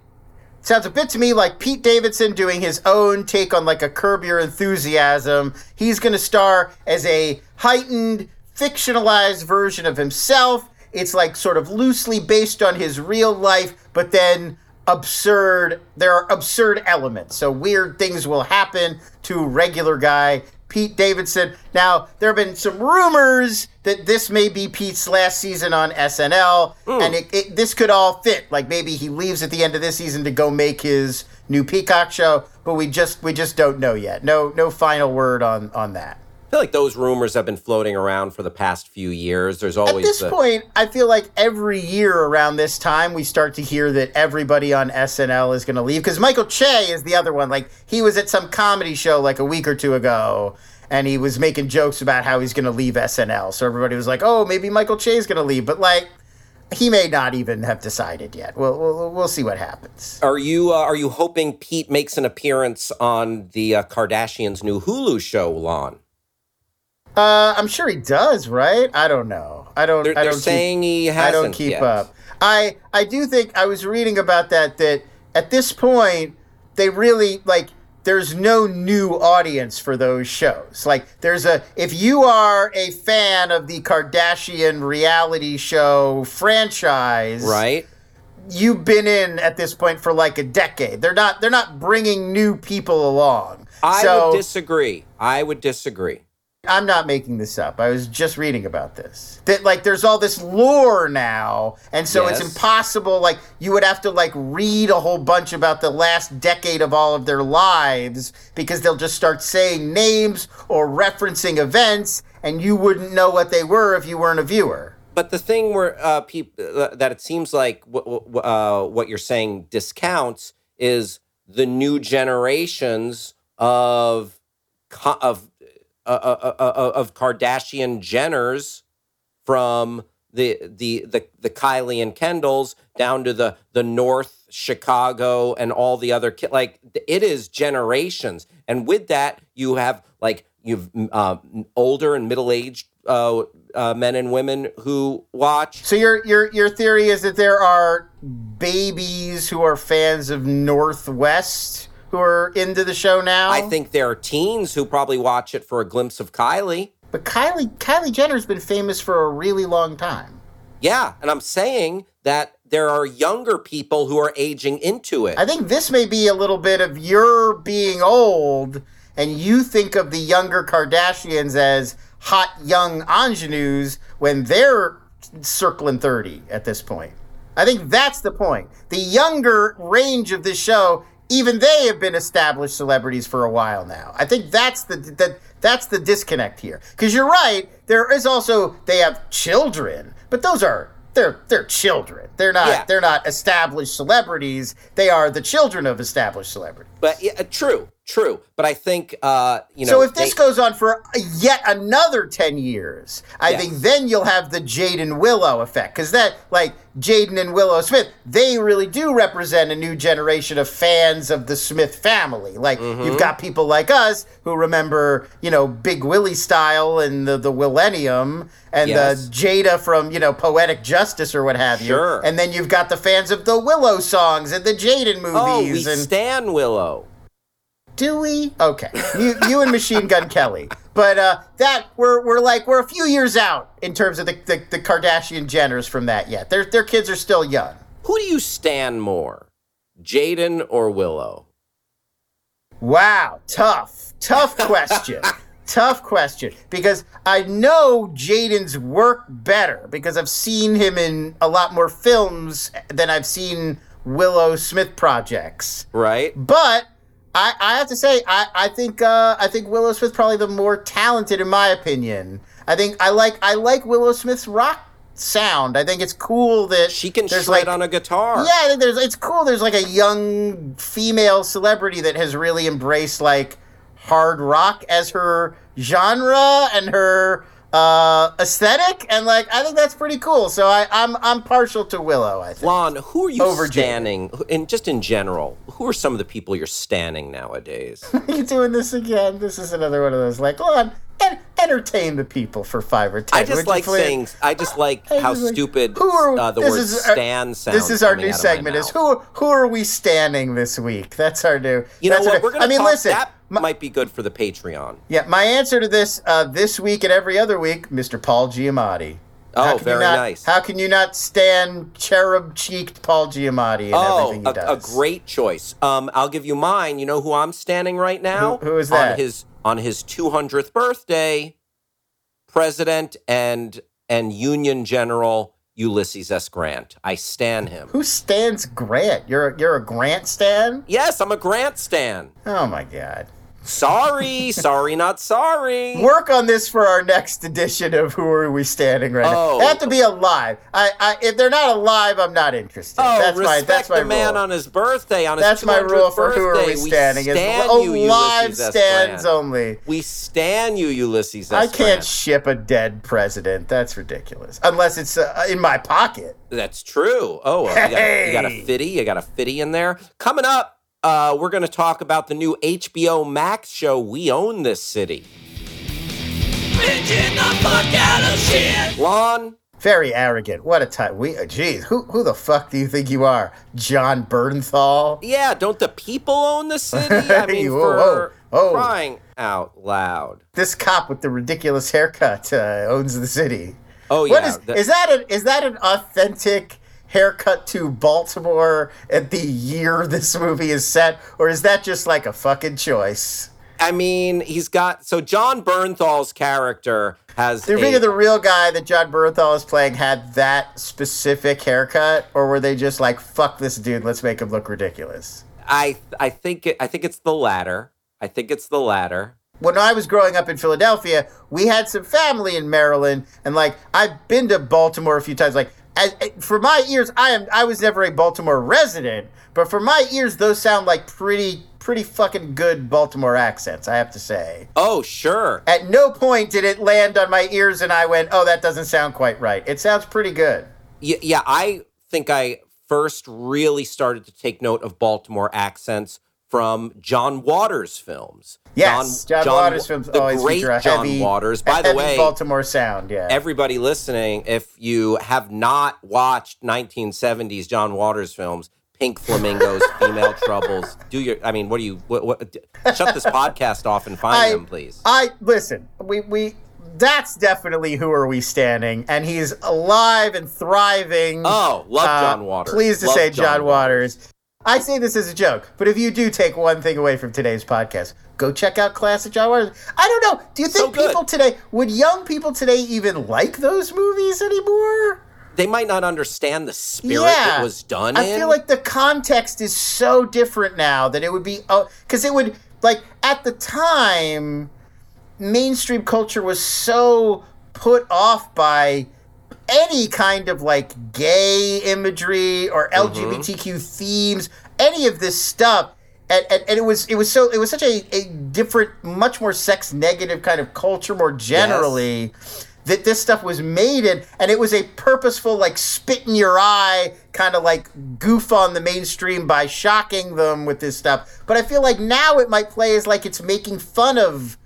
sounds a bit to me like Pete Davidson doing his own take on like a Curb Your Enthusiasm. He's going to star as a heightened, fictionalized version of himself. it's like sort of loosely based on his real life, but then absurd. There are absurd elements. So weird things will happen to regular guy. Pete Davidson. Now, there have been some rumors that this may be Pete's last season on SNL, and it, it, this could all fit. Like maybe he leaves at the end of this season to go make his new Peacock show, but we just we just don't know yet. No no final word on on that. I feel like those rumors have been floating around for the past few years. There's always At this the, point, I feel like every year around this time, we start to hear that everybody on SNL is going to leave. Because Michael Che is the other one. Like, he was at some comedy show like a week or two ago, and he was making jokes about how he's going to leave SNL. So everybody was like, oh, maybe Michael Che is going to leave. But, like, he may not even have decided yet. We'll, we'll, we'll see what happens. Are you uh, are you hoping Pete makes an appearance on the uh, Kardashians' new Hulu show, Lon? Uh, I'm sure he does, right? I don't know. I don't. They're, I don't keep- saying he hasn't. I don't keep yet. up. I I do think I was reading about that that at this point they really like there's no new audience for those shows. Like there's a if you are a fan of the Kardashian reality show franchise, Right? You've been in at this point for like a decade. They're not they're not bringing new people along. I so, would disagree. I would disagree. I'm not making this up. I was just reading about this. That like there's all this lore now, and so it's impossible. Like you would have to like read a whole bunch about the last decade of all of their lives because they'll just start saying names or referencing events, and you wouldn't know what they were if you weren't a viewer. But the thing where uh, people uh, that it seems like w- w- uh, what you're saying discounts is the new generations of co- of uh, uh, uh, uh, of Kardashian Jenners from the the the the Kylie and Kendalls down to the the North Chicago and all the other ki- like it is generations, and with that you have like you've uh, older and middle aged uh, uh, men and women who watch. So your your your theory is that there are babies who are fans of North West who are into the show now. I think there are teens who probably watch it for a glimpse of Kylie. But Kylie Kylie Jenner's been famous for a really long time. Yeah, and I'm saying that there are younger people who are aging into it. I think this may be a little bit of your being old and you think of the younger Kardashians as hot young ingenues when they're circling 30 at this point. I think that's the point. The younger range of this show, even they have been established celebrities for a while now. I think that's the that that's the disconnect here. Cuz you're right, there is also they have children, but those are they're they're children. They're not Yeah. they're not established celebrities. They are the children of established celebrities. But yeah, uh, true, true. But I think uh, you know. so if this they- goes on for yet another 10 years, I think then you'll have the Jaden Willow effect. Because that, like, Jaden and Willow Smith, they really do represent a new generation of fans of the Smith family. Like, Mm-hmm. you've got people like us who remember, you know, Big Willie style and the, the Millennium and Yes. the Jada from, you know, Poetic Justice or what have you. Sure. And then you've got the fans of the Willow songs and the Jaden movies. oh, we and stan Willow. Do we? Okay, you, you and Machine Gun Kelly, but uh, that we're we're like we're a few years out in terms of the, the, the Kardashian Jenners from that yet. Their their kids are still young. Who do you stand more, Jaden or Willow? Wow, tough, tough question. tough question because I know Jaden's work better because I've seen him in a lot more films than I've seen Willow Smith projects. Right? But I, I have to say, I, I think uh, I think Willow Smith probably the more talented in my opinion. I think I like I like Willow Smith's rock sound. I think it's cool that She can shred like on a guitar. yeah, I think there's it's cool. There's like a young female celebrity that has really embraced like hard rock as her genre and her uh, aesthetic, and like I think that's pretty cool. So I, I'm I'm partial to Willow. I think. Lon, who are you Over standing? And just in general, who are some of the people you're standing nowadays? you doing this again? This is another one of those like, go on, en- entertain the people for five or ten. I just would like saying. I just like I how just like- stupid Who are- uh, the word is our- sounds. This is our new out of my segment. Is who who are we standing this week? That's our new. You know our what? new- We're gonna I mean, talk, listen. That my- might be good for the Patreon. yeah, my answer to this uh, this week and every other week, Mr. Paul Giamatti. Oh, How can you very not- nice. How can you not stand cherub-cheeked Paul Giamatti and Oh, everything he a, a great choice. Um, I'll give you mine. You know who I'm standing right now? Who- who is On that? his on his 200th birthday, President and and Union General Ulysses S. Grant. I stan him. Who stands Grant? You're a, you're a Grant stan? Yes, I'm a Grant stan. Oh my god. Sorry, sorry, not sorry. Work on this for our next edition of Who Are We Standing right Oh. now. They have to be alive. I, I if they're not alive, I'm not interested. Oh, that's my respect that's my the man rule. on his birthday. On his that's my rule for Who Are birthday. We Standing. Is stan you, alive Ulysses stands Grant. only. We stan you, Ulysses S. I can't ship a dead president. That's ridiculous. Unless it's uh, in my pocket. That's true. Oh, well, you, got, you got a Hey! fitty. You got a fitty in there. Coming up, uh, we're going to talk about the new HBO Max show. We own this city. Bitching the fuck out of shit. Lon, Very arrogant. What a time. We, uh, geez, who who the fuck do you think you are, Jon Bernthal? yeah, don't the people own the city? I mean, Whoa, for whoa, whoa. crying out loud. This cop with the ridiculous haircut uh, owns the city. Oh yeah, is the- is that? An, is that an authentic haircut to Baltimore at the year this movie is set, or is that just like a fucking choice? I mean, he's got so Jon Bernthal's character has. Do you think the real guy that John Bernthal is playing had that specific haircut, or were they just like, "Fuck this dude, let's make him look ridiculous"? I I think it, I think it's the latter. I think it's the latter. when I was growing up in Philadelphia, we had some family in Maryland, and like I've been to Baltimore a few times. Like as, eh, for my ears, I am I was never a Baltimore resident, but for my ears, those sound like pretty pretty fucking good Baltimore accents. I have to say. Oh sure. At no point did it land on my ears, and I went, "Oh, that doesn't sound quite right." It sounds pretty good. Yeah, yeah, I think I first really started to take note of Baltimore accents from John Waters films. Yes, John, Waters Wa- films the always great John heavy, Waters. By the way, Baltimore sound. Yeah. everybody listening, if you have not watched 1970s John Waters films, Pink Flamingos, Female Troubles, do your. I mean, what do you? What? what shut this podcast off and find I, them, please. I listen. We we that's definitely who are we standing, and he's alive and thriving. Oh, love Uh, John Waters. Pleased to Love say John, Waters. I say this as a joke, but if you do take one thing away from today's podcast, go check out classic John Waters. I don't know. Do you think good. people today would young people today even like those movies anymore? They might not understand the spirit yeah, it was done I in. feel like the context is so different now that it would be uh, because it would like at the time, mainstream culture was so put off by any kind of like gay imagery or mm-hmm. LGBTQ themes, any of this stuff. And, and, and it was it was so it was such a, a different, much more sex negative kind of culture more generally that this stuff was made in, and it was a purposeful, like spit in your eye, kind of like goof on the mainstream by shocking them with this stuff. But I feel like now it might play as like it's making fun of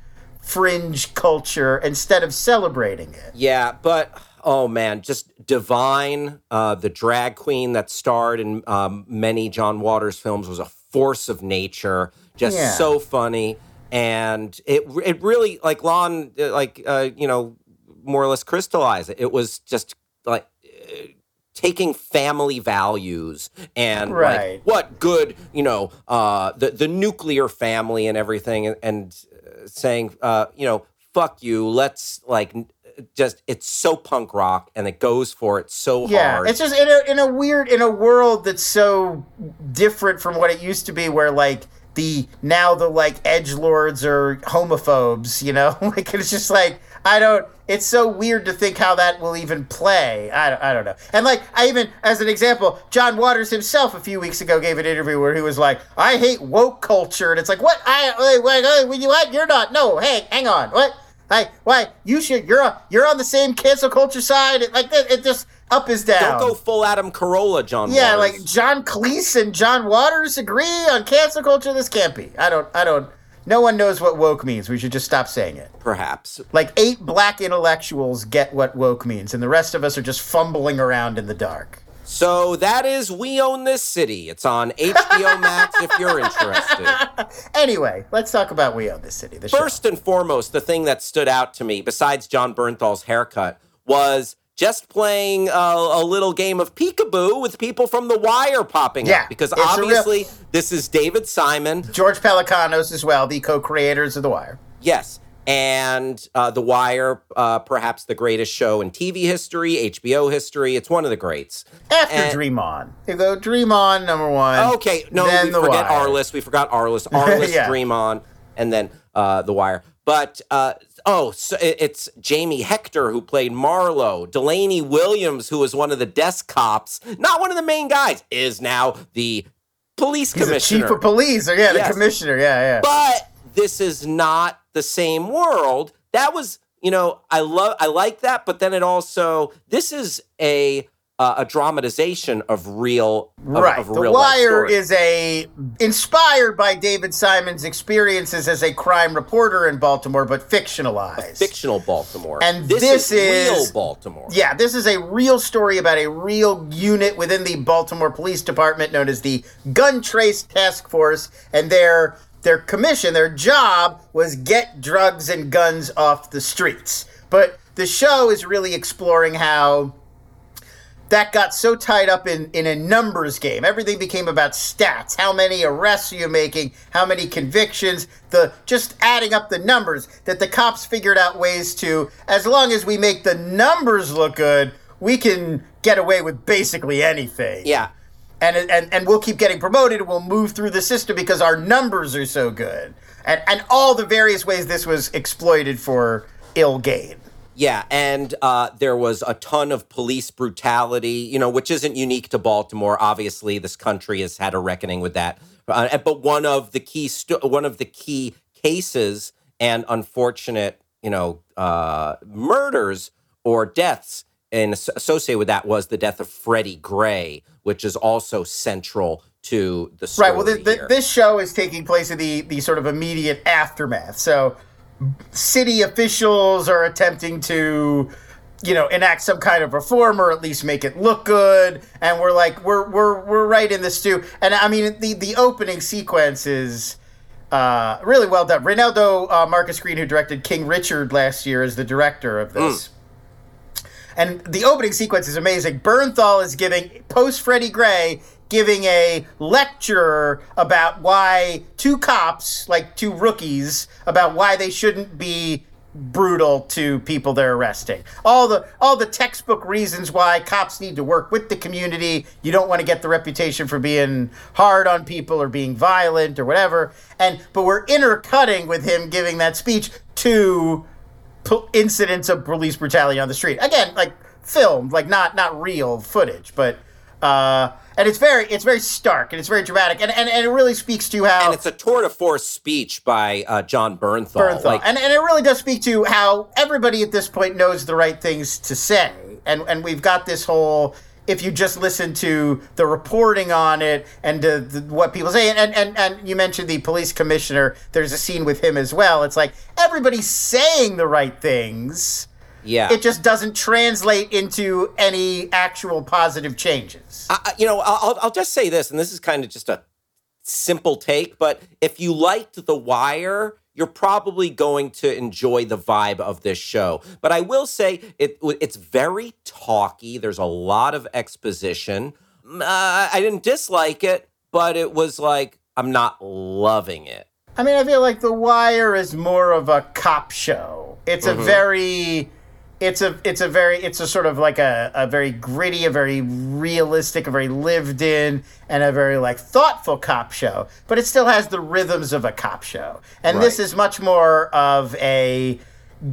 fringe culture instead of celebrating it. Yeah, but oh man, just Divine, uh, the drag queen that starred in um, many John Waters films, was a force of nature. Just Yeah. so funny, and it it really like Lon uh, like uh, you know more or less crystallized it. It was just like. uh, Taking family values and Right. like what good, you know, uh, the the nuclear family and everything, and, and uh, saying, uh, you know, fuck you. Let's like just it's so punk rock and it goes for it so Yeah, hard. it's just in a in a weird in a world that's so different from what it used to be, where like the now the like edge lords are homophobes, you know, like it's just like I don't. It's so weird to think how that will even play. I don't, I don't know. And like I even as an example, John Waters himself a few weeks ago gave an interview where he was like, "I hate woke culture," and it's like, what? I wait, wait, wait, what? You're not. No, hey, hang on, what? Hey, why? You should. You're a, you're on the same cancel culture side. It, like it, it just up is down. Don't go full Adam Carolla, John. Yeah, Waters. like John Cleese and John Waters agree on cancel culture. This can't be. I don't. I don't. No one knows what woke means. We should just stop saying it. perhaps. Like eight black intellectuals get what woke means, and the rest of us are just fumbling around in the dark. So that is We Own This City. It's on HBO Max if you're interested. Anyway, let's talk about We Own This City. The show. First and foremost, the thing that stood out to me, besides Jon Bernthal's haircut, was just playing a, a little game of peekaboo with people from The Wire popping Yeah, up because a real- obviously this is David Simon. George Pelecanos as well, the co-creators of The Wire. Yes. And uh, The Wire, uh, perhaps the greatest show in TV history, HBO history. It's one of the greats. After And- Dream On, you go Dream On number one. Okay, no, we The forget Wire. Arliss. We forgot our Arliss. Arliss, Yeah. Dream On, and then uh, The Wire. But uh, oh, so it's Jamie Hector who played Marlo. Delaney Williams, who was one of the desk cops, not one of the main guys, is now the police He's the commissioner. chief of police, or yeah, the commissioner. Yeah, yeah. but this is not the same world. That was, you know, I love, I like that, but then it also, this is a uh, a dramatization of real, of, right. of the real Wire is a inspired by David Simon's experiences as a crime reporter in Baltimore, but fictionalized. fictional Baltimore, And this, this is, is- real Baltimore. Yeah, this is a real story about a real unit within the Baltimore Police Department known as the Gun Trace Task Force, and their their commission, their job was get drugs and guns off the streets. But the show is really exploring how that got so tied up in, in a numbers game. Everything became about stats. How many arrests are you making? How many convictions? The just adding up the numbers that the cops figured out ways to, as long as we make the numbers look good, we can get away with basically anything. yeah. And, and and we'll keep getting promoted we'll move through the system because our numbers are so good. And and all the various ways this was exploited for ill gain. Yeah, and uh, there was a ton of police brutality, you know, which isn't unique to Baltimore. Obviously, this country has had a reckoning with that. Uh, but one of the key sto- one of the key cases and unfortunate, you know, uh, murders or deaths and associated with that was the death of Freddie Gray, which is also central to the story. Right. Well, th- th- here. this show is taking place in the the sort of immediate aftermath. So, city officials are attempting to, you know, enact some kind of reform or at least make it look good. And we're like, we're we're we're right in the stew. And I mean, the the opening sequence is. Uh, really well done. Reinaldo uh, Marcus Green, who directed King Richard last year, is the director of this. And the opening sequence is amazing. Bernthal is giving, post Freddie Gray, giving a lecture about why two cops, like two rookies, about why they shouldn't be brutal to people they're arresting. All the all the textbook reasons why cops need to work with the community. You don't want to get the reputation for being hard on people or being violent or whatever. And but we're intercutting with him giving that speech to incidents of police brutality on the street. Again, like filmed, like not not real footage, but uh, and it's very it's very stark and it's very dramatic and, and, and it really speaks to how and it's a tour de force speech by uh, Jon Bernthal. Bernthal. Like, and, and it really does speak to how everybody at this point knows the right things to say. And and we've got this whole if you just listen to the reporting on it and to the, what people say, and, and and you mentioned the police commissioner, there's a scene with him as well. It's like everybody's saying the right things. yeah. It just doesn't translate into any actual positive changes. I, you know, I'll, I'll- I'll just say this, and this is kind of just a simple take, but if you liked The Wire, you're probably going to enjoy the vibe of this show. But I will say it it's very talky. There's a lot of exposition. Uh, I didn't dislike it, but it was like I'm not loving it. I mean, I feel like The Wire is more of a cop show. It's a very, it's a, it's a very, it's a sort of like a, a very gritty, a very realistic, a very lived in, and a very like thoughtful cop show. But it still has the rhythms of a cop show. And this is much more of a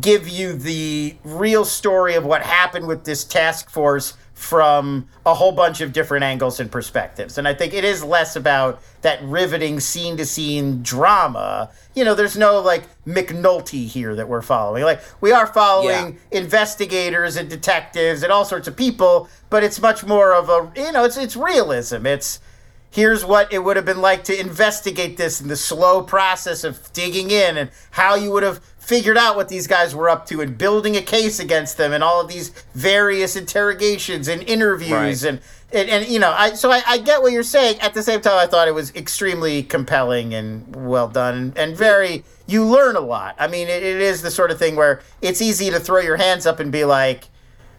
give you the real story of what happened with this task force from a whole bunch of different angles and perspectives. And I think it is less about that riveting scene to scene drama. You know, there's no like McNulty here that we're following. Like we are following investigators and detectives and all sorts of people, but it's much more of a you know, it's it's realism. It's here's what it would have been like to investigate this and the slow process of digging in and how you would have figured out what these guys were up to and building a case against them and all of these various interrogations and interviews Right. and, and and you know I so I, I get what you're saying at the same time I thought it was extremely compelling and well done and, very you learn a lot I mean it, it is the sort of thing where it's easy to throw your hands up and be like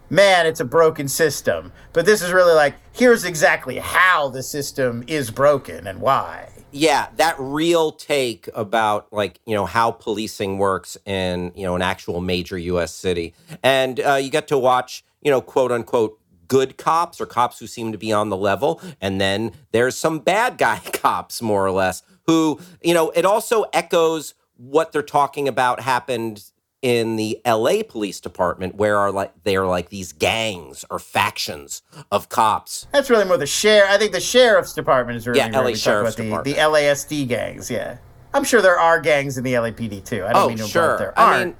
man, it's a broken system. But this is really like, here's exactly how the system is broken and why. Yeah, that real take about like you know how policing works in you know an actual major U.S. city, and uh, you get to watch you know quote unquote good cops or cops who seem to be on the level, and then there's some bad guy cops more or less who you know it also echoes what they're talking about happened in the LA police department where are like they are like these gangs or factions of cops That's really more the share. I think the sheriff's department is really Yeah, LA Sheriff's about the, Department. the LASD gangs. Yeah, I'm sure there are gangs in the LAPD too. I don't Oh, mean to oh, sure. there I aren't. mean-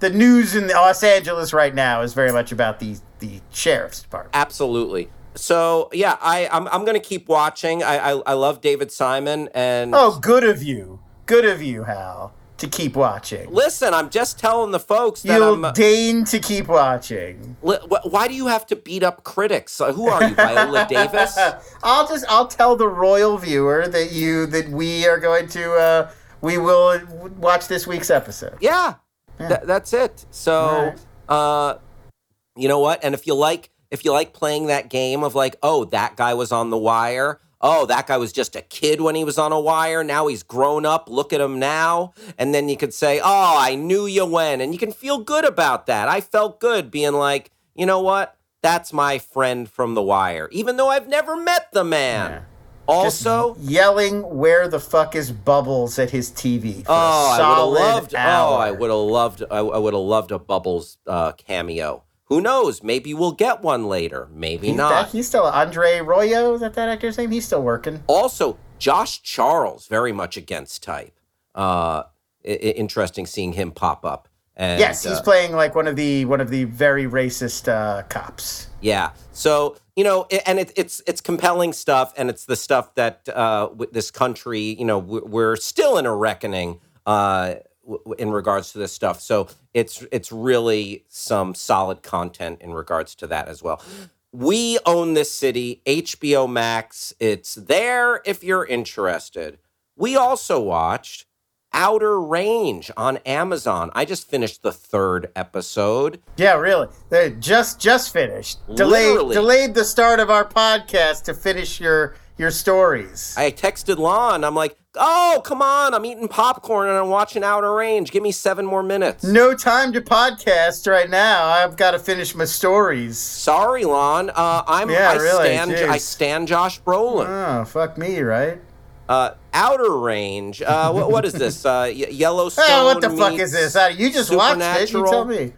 the news in Los Angeles right now is very much about the the sheriff's department. Absolutely. So yeah, I I'm I'm gonna keep watching. I I, I love David Simon and Oh, good of you, good of you, Hal, to keep watching. listen, I'm just telling the folks that You'll I'm. deign to keep watching. li- why do you have to beat up critics? Uh, who are you, Viola Davis? I'll just I'll tell the royal viewer that you that we are going to uh we will watch this week's episode. Yeah, tha- that's it. So, uh, you know what? And if you like, if you like playing that game of like, oh, that guy was on the wire. Oh, that guy was just a kid when he was on a wire. Now he's grown up. Look at him now. And then you could say, oh, I knew you when. And you can feel good about that. I felt good being like, you know what? That's my friend from the wire, even though I've never met the man. Also, yelling where the fuck is bubbles at his TV Oh, I would have loved. hour. Oh, I would have loved. I, I would have loved a Bubbles uh, cameo. Who knows? Maybe we'll get one later. Maybe He's, not. he's still Andre Royo. Is that that actor's name? He's still working. also, Josh Charles, very much against type. Uh, i- interesting seeing him pop up. And, yes, he's uh, playing like one of the one of the very racist uh, cops. Yeah. So you know, and it, it's it's compelling stuff, and it's the stuff that uh, with this country, you know, we're, still in a reckoning uh, in regards to this stuff. So it's it's really some solid content in regards to that as well. We own this city, HBO Max. It's there if you're interested. We also watched Outer Range on Amazon. I just finished the third episode. Yeah, really. They just just finished. Delayed Literally. delayed the start of our podcast to finish your your stories. I texted Lon. I'm like, oh, come on. I'm eating popcorn and I'm watching Outer Range. Give me seven more minutes. no time to podcast right now. I've got to finish my stories. Sorry, Lon. Uh, I'm Yeah, I really, stand. I stand Josh Brolin. Oh, fuck me, right? Uh, Outer Range. Uh, what, what is this? Uh, Yellowstone. Oh, what the fuck is this? Uh, You just watched it. You tell me.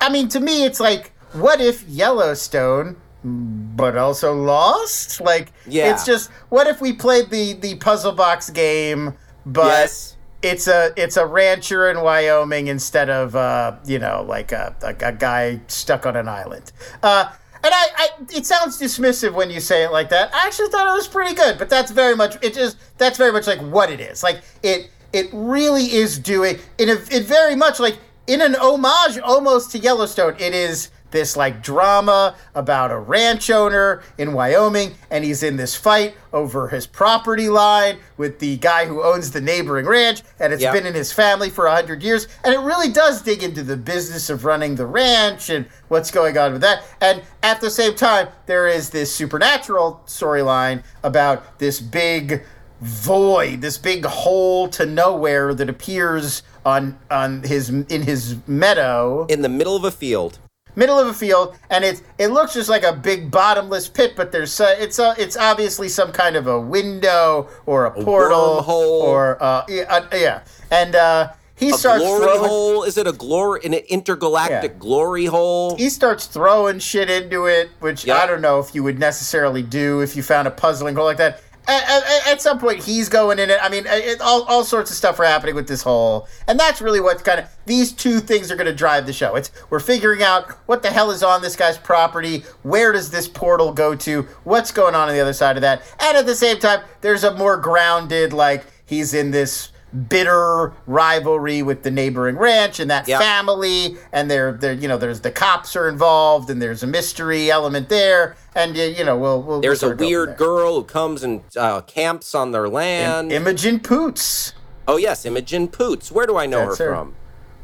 I mean, to me, it's like, what if Yellowstone, but also Lost? Like, Yeah. it's just, what if we played the the puzzle box game, but Yes. it's a it's a rancher in Wyoming instead of uh, you know like a, a, a guy stuck on an island. Uh, and I, I, it sounds dismissive when you say it like that. I actually thought it was pretty good, but that's very much it. Just that's very much like what it is. Like it, it really is doing in a, it very much like in an homage almost to Yellowstone. It is this like drama about a ranch owner in Wyoming, and he's in this fight over his property line with the guy who owns the neighboring ranch, and it's Yep. been in his family for a hundred years, and it really does dig into the business of running the ranch and what's going on with that. And at the same time, there is this supernatural storyline about this big void, this big hole to nowhere that appears on on his in his meadow In the middle of a field. Middle of a field, and it it looks just like a big bottomless pit. But there's uh, it's uh, it's obviously some kind of a window or a portal wormhole. or uh, yeah, uh, yeah. And uh, he A starts glory throwing. hole? Is it a glory? In an intergalactic Yeah. glory hole? He starts throwing shit into it, which Yeah. I don't know if you would necessarily do if you found a puzzling hole like that. At, at, at some point, he's going in it. I mean, it, all, all sorts of stuff are happening with this whole, and that's really what kind of these two things are going to drive the show. It's we're figuring out what the hell is on this guy's property, where does this portal go to, what's going on on the other side of that, and at the same time, there's a more grounded like he's in this bitter rivalry with the neighboring ranch and that Yep. family and there there you know there's the cops are involved and there's a mystery element there and you, you know we'll, we'll There's we'll a sort of go from weird there. girl who comes and uh, camps on their land. Imogen Poots oh yes, Imogen Poots. Where do I know her, her. from?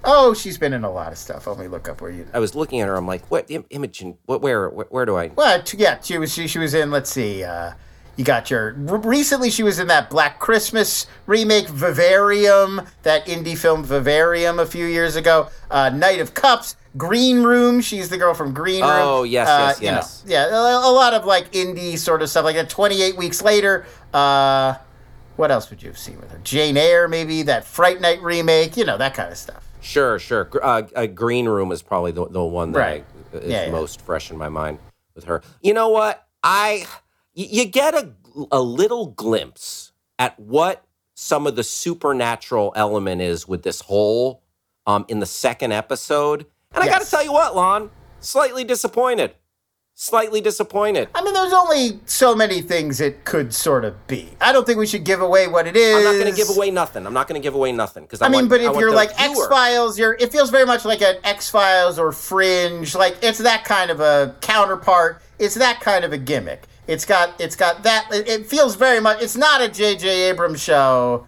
Oh, she's been in a lot of stuff. Let me look up where you. I was looking at her. I'm like, what Im- Imogen? What? Where? Where, where do I? Well, t- yeah, she was. She, she was in. Let's see. Uh, you got your. Recently, she was in that Black Christmas remake, Vivarium, that indie film Vivarium a few years ago. Uh, Night of Cups, Green Room. She's the girl from Green Room. Oh, yes, Uh, yes, you know, yes. yeah, a, a lot of like indie sort of stuff like that. 28 weeks later. Uh, what else would you have seen with her? Jane Eyre, maybe that Fright Night remake. You know that kind of stuff. Sure, sure. Uh, a green room is probably the, the one that Right. I, is Yeah, yeah. most fresh in my mind with her. You know what? I you get a a little glimpse at what some of the supernatural element is with this whole um in the second episode. And I got to tell you what, Lon, slightly disappointed. Slightly disappointed. I mean, there's only so many things it could sort of be. I don't think we should give away what it is. I'm not going to give away nothing. I'm not going to give away nothing because I, I mean, want- but if you're like X Files, you're it feels very much like an X Files or Fringe. Like it's that kind of a counterpart. It's that kind of a gimmick. It's got it's got that. It, it feels very much. It's not a J.J. Abrams show,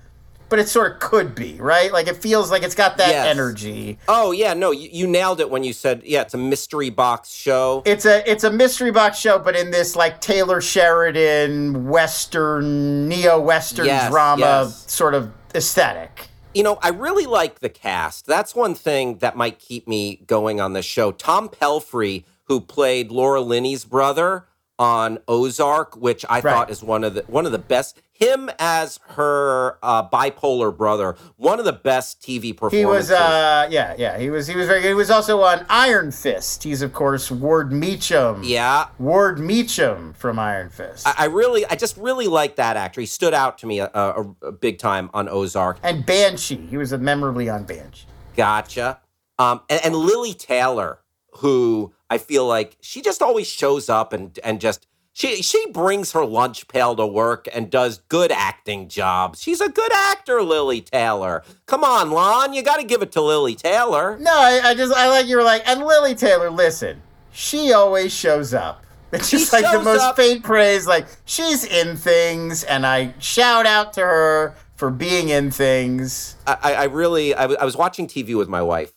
but it sort of could be, right? Like it feels like it's got that Yes. energy. Oh yeah, no, you, you nailed it when you said yeah, it's a mystery box show. It's a it's a mystery box show, but in this like Taylor Sheridan Western neo Western Yes, drama yes. sort of aesthetic. You know, I really like the cast. That's one thing that might keep me going on this show. Tom Pelphrey, who played Laura Linney's brother on Ozark, which I Right. thought is one of the one of the best. Him as her uh, bipolar brother, one of the best TV performances. He was, uh, yeah, yeah, he was, he was very good. He was also on Iron Fist. He's of course Ward Meachum. yeah, Ward Meachum from Iron Fist, I, I really, I just really like that actor. He stood out to me a, a, a big time on Ozark. and Banshee. He was memorably on Banshee. Gotcha. Um, and, and Lili Taylor, who I feel like she just always shows up and and just she she brings her lunch pail to work and does good acting jobs. She's a good actor, Lili Taylor. Come on, Lon, you got to give it to Lili Taylor. No, I, I just I like you were like, and Lili Taylor. Listen, she always shows up. It's She just like the most up. faint praise. Like she's in things, and I shout out to her for being in things. I, I really I really I, w- I was watching TV with my wife.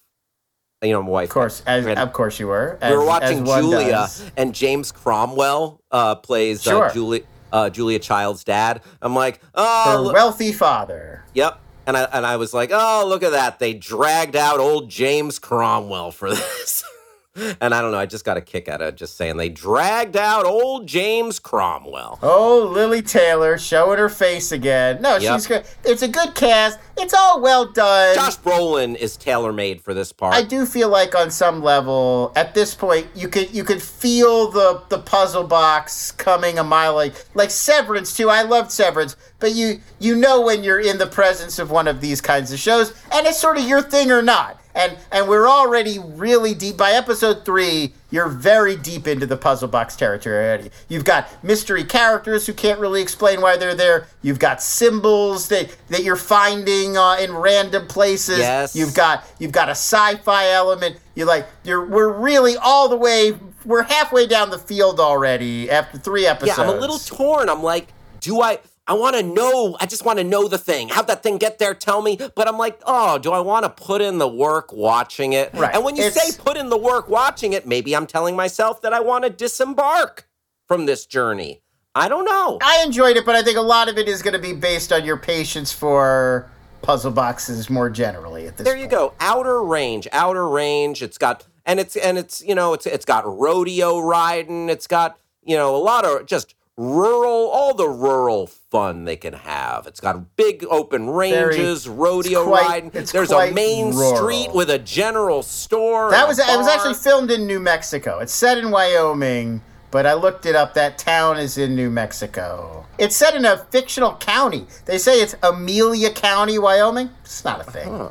You know, my wife. Of course, as And- of course you were. we were watching Julia, does. and James Cromwell uh, plays Sure. uh, Julia uh, Julia Child's dad. I'm like, oh, Her wealthy father. Yep. And I and I was like, oh, look at that. They dragged out old James Cromwell for this. and I don't know, I just got a kick out of just saying they dragged out old James Cromwell. Oh, Lili Taylor showing her face again. No, Yep. she's good. It's a good cast. It's all well done. Josh Brolin is tailor made for this part. I do feel like on some level, at this point, you could you could feel the the puzzle box coming a mile like like Severance too. I loved Severance, but you you know when you're in the presence of one of these kinds of shows, and it's sort of your thing or not. And and we're already really deep by episode three. You're very deep into the puzzle box territory already. You've got mystery characters who can't really explain why they're there. You've got symbols that that you're finding uh, in random places. Yes. You've got you've got a sci-fi element. you're like you're we're really all the way. We're halfway down the field already after three episodes yeah. I'm a little torn. I'm like, do I I want to know. I just want to know the thing. How'd that thing get there? Tell me. But I'm like, oh, do I want to put in the work watching it? Right. And when you It's- say put in the work watching it, maybe I'm telling myself that I want to disembark from this journey. I don't know. I enjoyed it, but I think a lot of it is going to be based on your patience for puzzle boxes more generally. At this There you go. Outer range. Outer range. It's got and it's and it's you know it's it's got rodeo riding. It's got you know a lot of just rural all the rural fun they can have. It's got big open ranges, rodeo it's quite- riding. it's There's a main rural. street with a general store. That was it was actually filmed in New Mexico. It's set in Wyoming, but I looked it up. That town is in New Mexico. It's set in a fictional county. They say it's Amelia County, Wyoming. It's not a thing.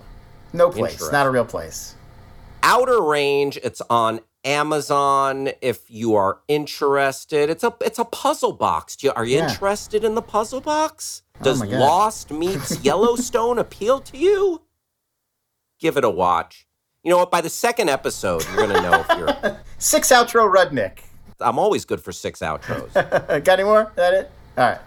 No place. Not a real place. Outer Range. It's on Amazon if you are interested. It's a it's a puzzle box. Do you, are you Yeah. interested in the puzzle box? Does my God. Lost meets Yellowstone appeal to you? Give it a watch. You know what? By the second episode, you're gonna know if you're. Six outro Rudnick. I'm always good for six outros. Got any more? Is that it? All right.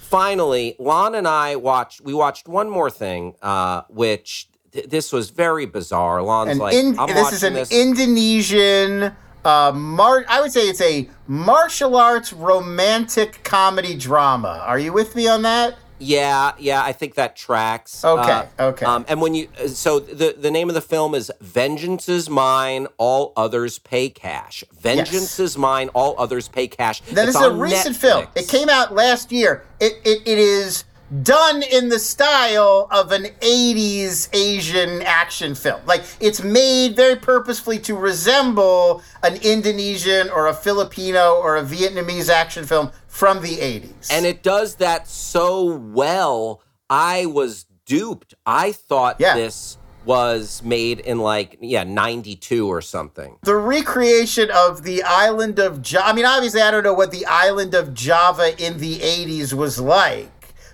Finally, Lon and I watched. We watched one more thing, uh, which th- this was very bizarre. Lon's like, in- this is an this. Indonesian. Uh, mar- I would say it's a martial arts romantic comedy drama. Are you with me on that? Yeah, yeah, I think that tracks. Okay, okay. Um, and when you, so the the name of the film is "Vengeance is Mine, All Others Pay Cash." Vengeance is mine, all others pay cash. That It's is a recent film. It came out last year. It, it it is done in the style of an 80s Asian action film. Like it's made very purposefully to resemble an Indonesian or a Filipino or a Vietnamese action film from the 80s. and it does that so well. I was duped. I thought Yeah. this was made in like yeah ninety two or something. the recreation of the island of Java. I mean, obviously, I don't know what the island of Java in the 80s was like,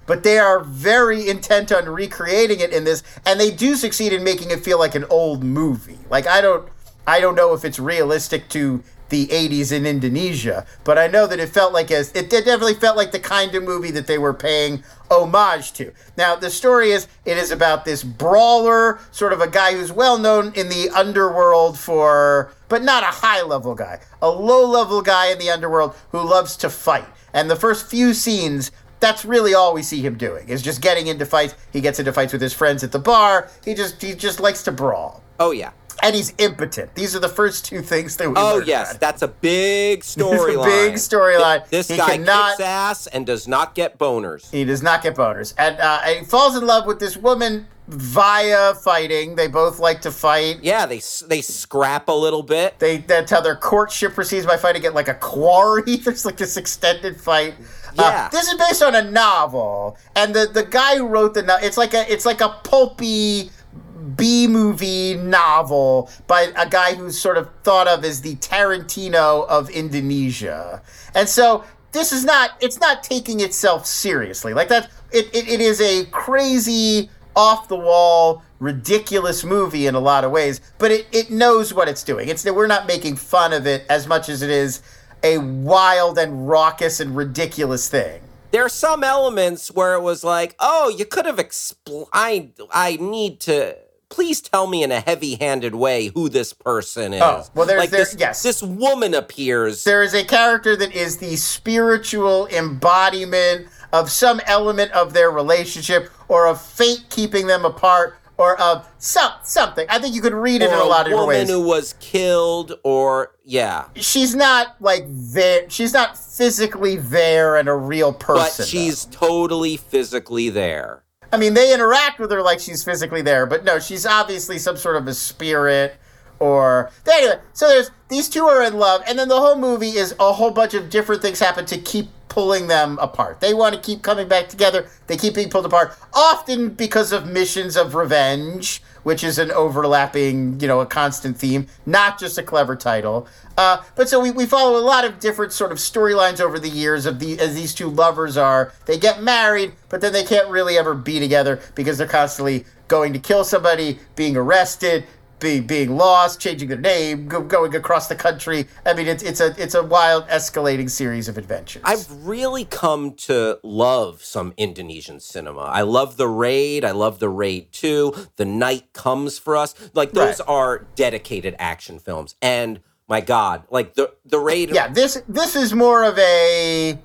but they are very intent on recreating it in this, and they do succeed in making it feel like an old movie. Like, I don't. I don't know if it's realistic to the 80s in Indonesia, but I know that it felt like as it definitely felt like the kind of movie that they were paying homage to. Now, the story is it is about this brawler, sort of a guy who's well known in the underworld for but not a high level guy, a low level guy in the underworld who loves to fight. And the first few scenes that's really all we see him doing is just getting into fights. He gets into fights with his friends at the bar. He just he just likes to brawl Oh yeah. and he's impotent. These are the first two things that we. Oh yes, about. that's a big storyline. big storyline. This He guy cannot- kicks ass and does not get boners. he does not get boners, and uh, he falls in love with this woman via fighting. They both like to fight. Yeah, they they scrap a little bit. They that's how their courtship proceeds by fighting at like a quarry. There's like this extended fight. Uh, Yeah. this is based on a novel, and the the guy who wrote the novel, it's like a it's like a pulpy B movie novel by a guy who's sort of thought of as the Tarantino of Indonesia, and so this is not it's not taking itself seriously like that. It, it, it is a crazy off the wall ridiculous movie in a lot of ways but it, it knows what it's doing it's that we're not making fun of it as much as it is a wild and raucous and ridiculous thing There are some elements where it was like, oh, you could have explained. I I need to. Please tell me in a heavy-handed way who this person oh, is. Oh, well, there's- like this, yes. this woman appears. there is a character that is the spiritual embodiment of some element of their relationship or of fate keeping them apart or of some, something i think you could read it or in a lot of different woman who was killed, or yeah, she's not like there she's not physically there and a real person but though. she's totally physically there. I mean, they interact with her like she's physically there, but no, she's obviously some sort of a spirit or anyway. So there's these two are in love, and then the whole movie is a whole bunch of different things happen to keep pulling them apart. They want to keep coming back together. They keep being pulled apart, often because of missions of revenge, which is an overlapping, you know, a constant theme, not just a clever title. Uh, but so we, we follow a lot of different sort of storylines over the years of the as these two lovers are. They get married, but then they can't really ever be together because they're constantly going to kill somebody, being arrested, being being lost, changing their name, go, going across the country. I mean, it's it's a it's a wild, escalating series of adventures. I've really come to love some Indonesian cinema. I love The Raid. I love The Raid 2. The Night Comes for Us. Like those Right. are dedicated action films. And my God, like the the Raid. yeah, this this is more of a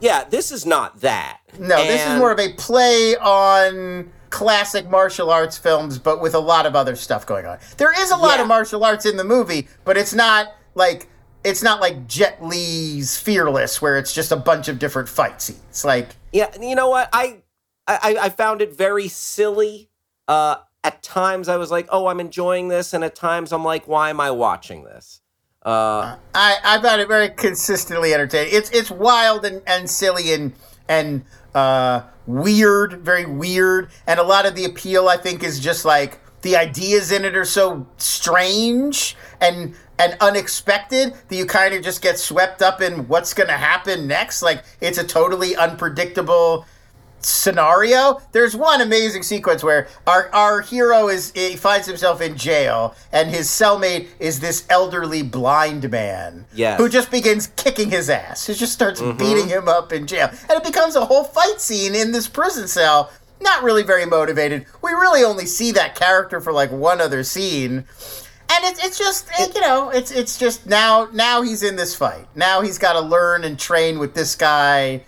yeah. This is not that. no, this is more of a play on classic martial arts films, but with a lot of other stuff going on. There is a lot Yeah. of martial arts in the movie, but it's not like it's not like Jet Li's Fearless, where it's just a bunch of different fight scenes. Like Yeah, you know what? I I, I found it very silly. Uh, at times I was like, "Oh, I'm enjoying this," and at times I'm like, "Why am I watching this?" Uh, I I found it very consistently entertaining. It's it's wild and, and silly and and uh, weird, very weird, and a lot of the appeal I think is just like the ideas in it are so strange and and unexpected that you kind of just get swept up in what's going to happen next. Like it's a totally unpredictable scenario. There's one amazing sequence where our our hero is he finds himself in jail and his cellmate is this elderly blind man Yes. who just begins kicking his ass. He just starts mm-hmm. beating him up in jail. And it becomes a whole fight scene in this prison cell not really very motivated. We really only see that character for like one other scene. And it's it's just it, you know it's it's just now now he's in this fight now he's got to learn and train with this guy,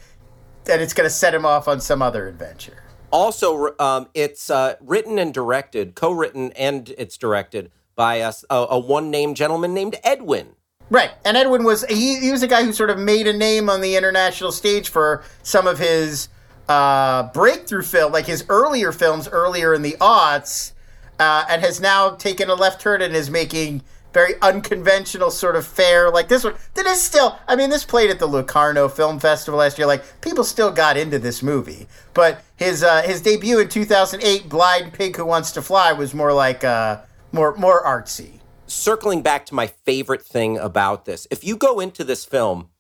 and it's going to set him off on some other adventure. Also, um, it's uh, written and directed, co-written, and it's directed by a, a, a one-name gentleman named Edwin. Right, and Edwin was he, he was a guy who sort of made a name on the international stage for some of his uh, breakthrough film, like his earlier films earlier in the aughts, uh, and has now taken a left turn and is making very unconventional sort of fare like this one. That is still, I mean, this played at the Locarno Film Festival last year. Like people still got into this movie, but his uh, his debut in 2008, Blind Pig Who Wants to Fly, was more like uh, more more artsy. Circling back to my favorite thing about this, if you go into this film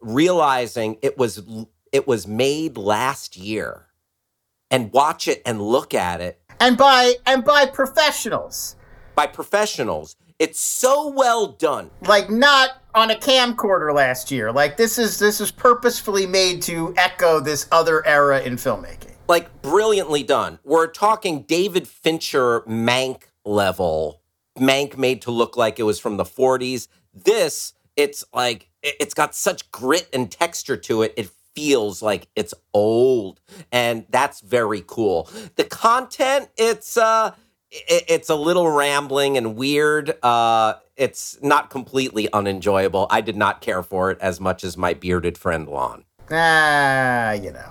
realizing it was it was made last year and watch it and look at it and by and by professionals by professionals it's so well done. Like not on a camcorder last year. Like this is this is purposefully made to echo this other era in filmmaking. Like brilliantly done. We're talking David Fincher Mank level. Mank made to look like it was from the 40s. This, it's like it's got such grit and texture to it. It feels like it's old and that's very cool. The content, it's uh it, it's a little rambling and weird. Uh, it's not completely unenjoyable. I did not care for it as much as my bearded friend Lon. Ah, you know,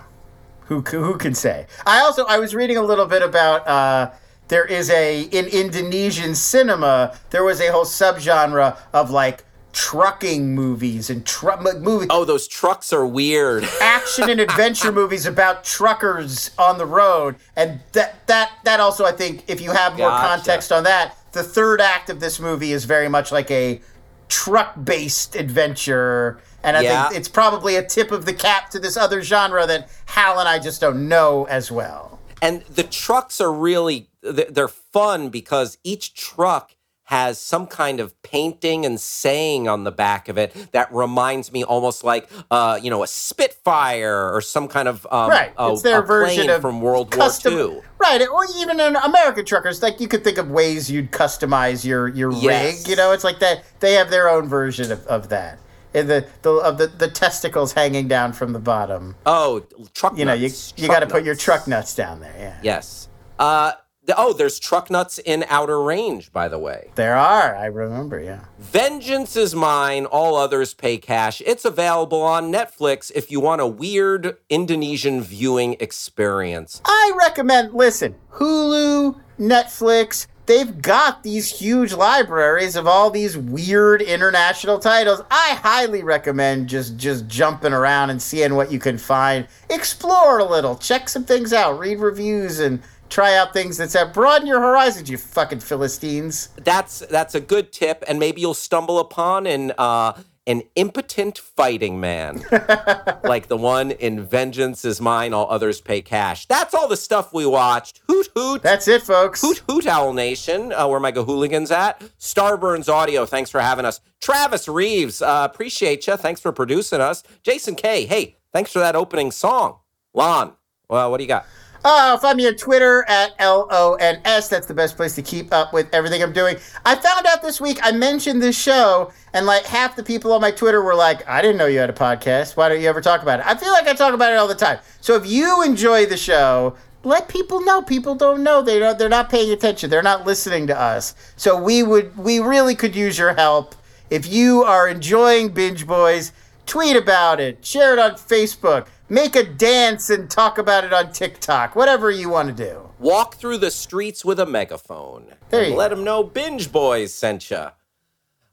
who who can say? I also I was reading a little bit about. Uh, there is a in Indonesian cinema. There was a whole subgenre of like trucking movies and truck movies. Oh, those trucks are weird. Action and adventure movies about truckers on the road, and that that that also I think if you have more gotcha. context on that, the third act of this movie is very much like a truck-based adventure. And I yeah. think it's probably a tip of the cap to this other genre that Hal and I just don't know as well. And the trucks are really they're fun because each truck has some kind of painting and saying on the back of it that reminds me almost like uh, you know a Spitfire or some kind of um, right. A, it's their version of from World custom, War II. Right, or even in American truckers, like you could think of ways you'd customize your your yes. rig. You know, it's like that they have their own version of, of that. And the, the of the, the testicles hanging down from the bottom. Oh, truck. You know, you you got to put your truck nuts down there. Yeah. Yes. Uh, Oh, there's truck nuts in Outer Range, by the way. There are. I remember, yeah. Vengeance is mine. All others pay cash. It's available on Netflix if you want a weird Indonesian viewing experience. I recommend, listen, Hulu, Netflix, they've got these huge libraries of all these weird international titles. I highly recommend just just jumping around and seeing what you can find. Explore a little, check some things out, read reviews and try out things that say broaden your horizons, you fucking philistines. That's that's a good tip, and maybe you'll stumble upon an uh, an impotent fighting man, like the one in "Vengeance is Mine, All Others Pay Cash." That's all the stuff we watched. Hoot hoot. That's it, folks. Hoot hoot, Owl Nation. Uh, where my hooligans at? Starburns Audio. Thanks for having us. Travis Reeves. Uh, appreciate you. Thanks for producing us. Jason K. Hey, thanks for that opening song. Lon. Well, what do you got? Uh, find me on Twitter at L O N S. That's the best place to keep up with everything I'm doing. I found out this week I mentioned this show, and like half the people on my Twitter were like, I didn't know you had a podcast. Why don't you ever talk about it? I feel like I talk about it all the time. So if you enjoy the show, let people know. People don't know. They don't, they're not paying attention. They're not listening to us. So we would we really could use your help. If you are enjoying Binge Boys, tweet about it, share it on Facebook make a dance and talk about it on TikTok, whatever you want to do. Walk through the streets with a megaphone. There and let them know Binge Boys sent you.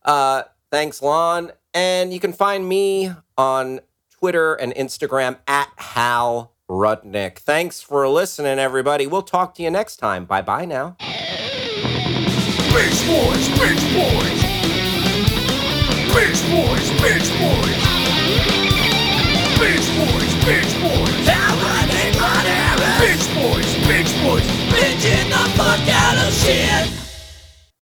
Uh, thanks, Lon. And you can find me on Twitter and Instagram at Hal Rudnick. Thanks for listening, everybody. We'll talk to you next time. Bye bye now. Binge Boys, Binge Boys. Binge Boys, Binge Boys. Bitch boys, bitch boys. How my need money. Bitch boys, bitch boys. Bitching the fuck out of shit.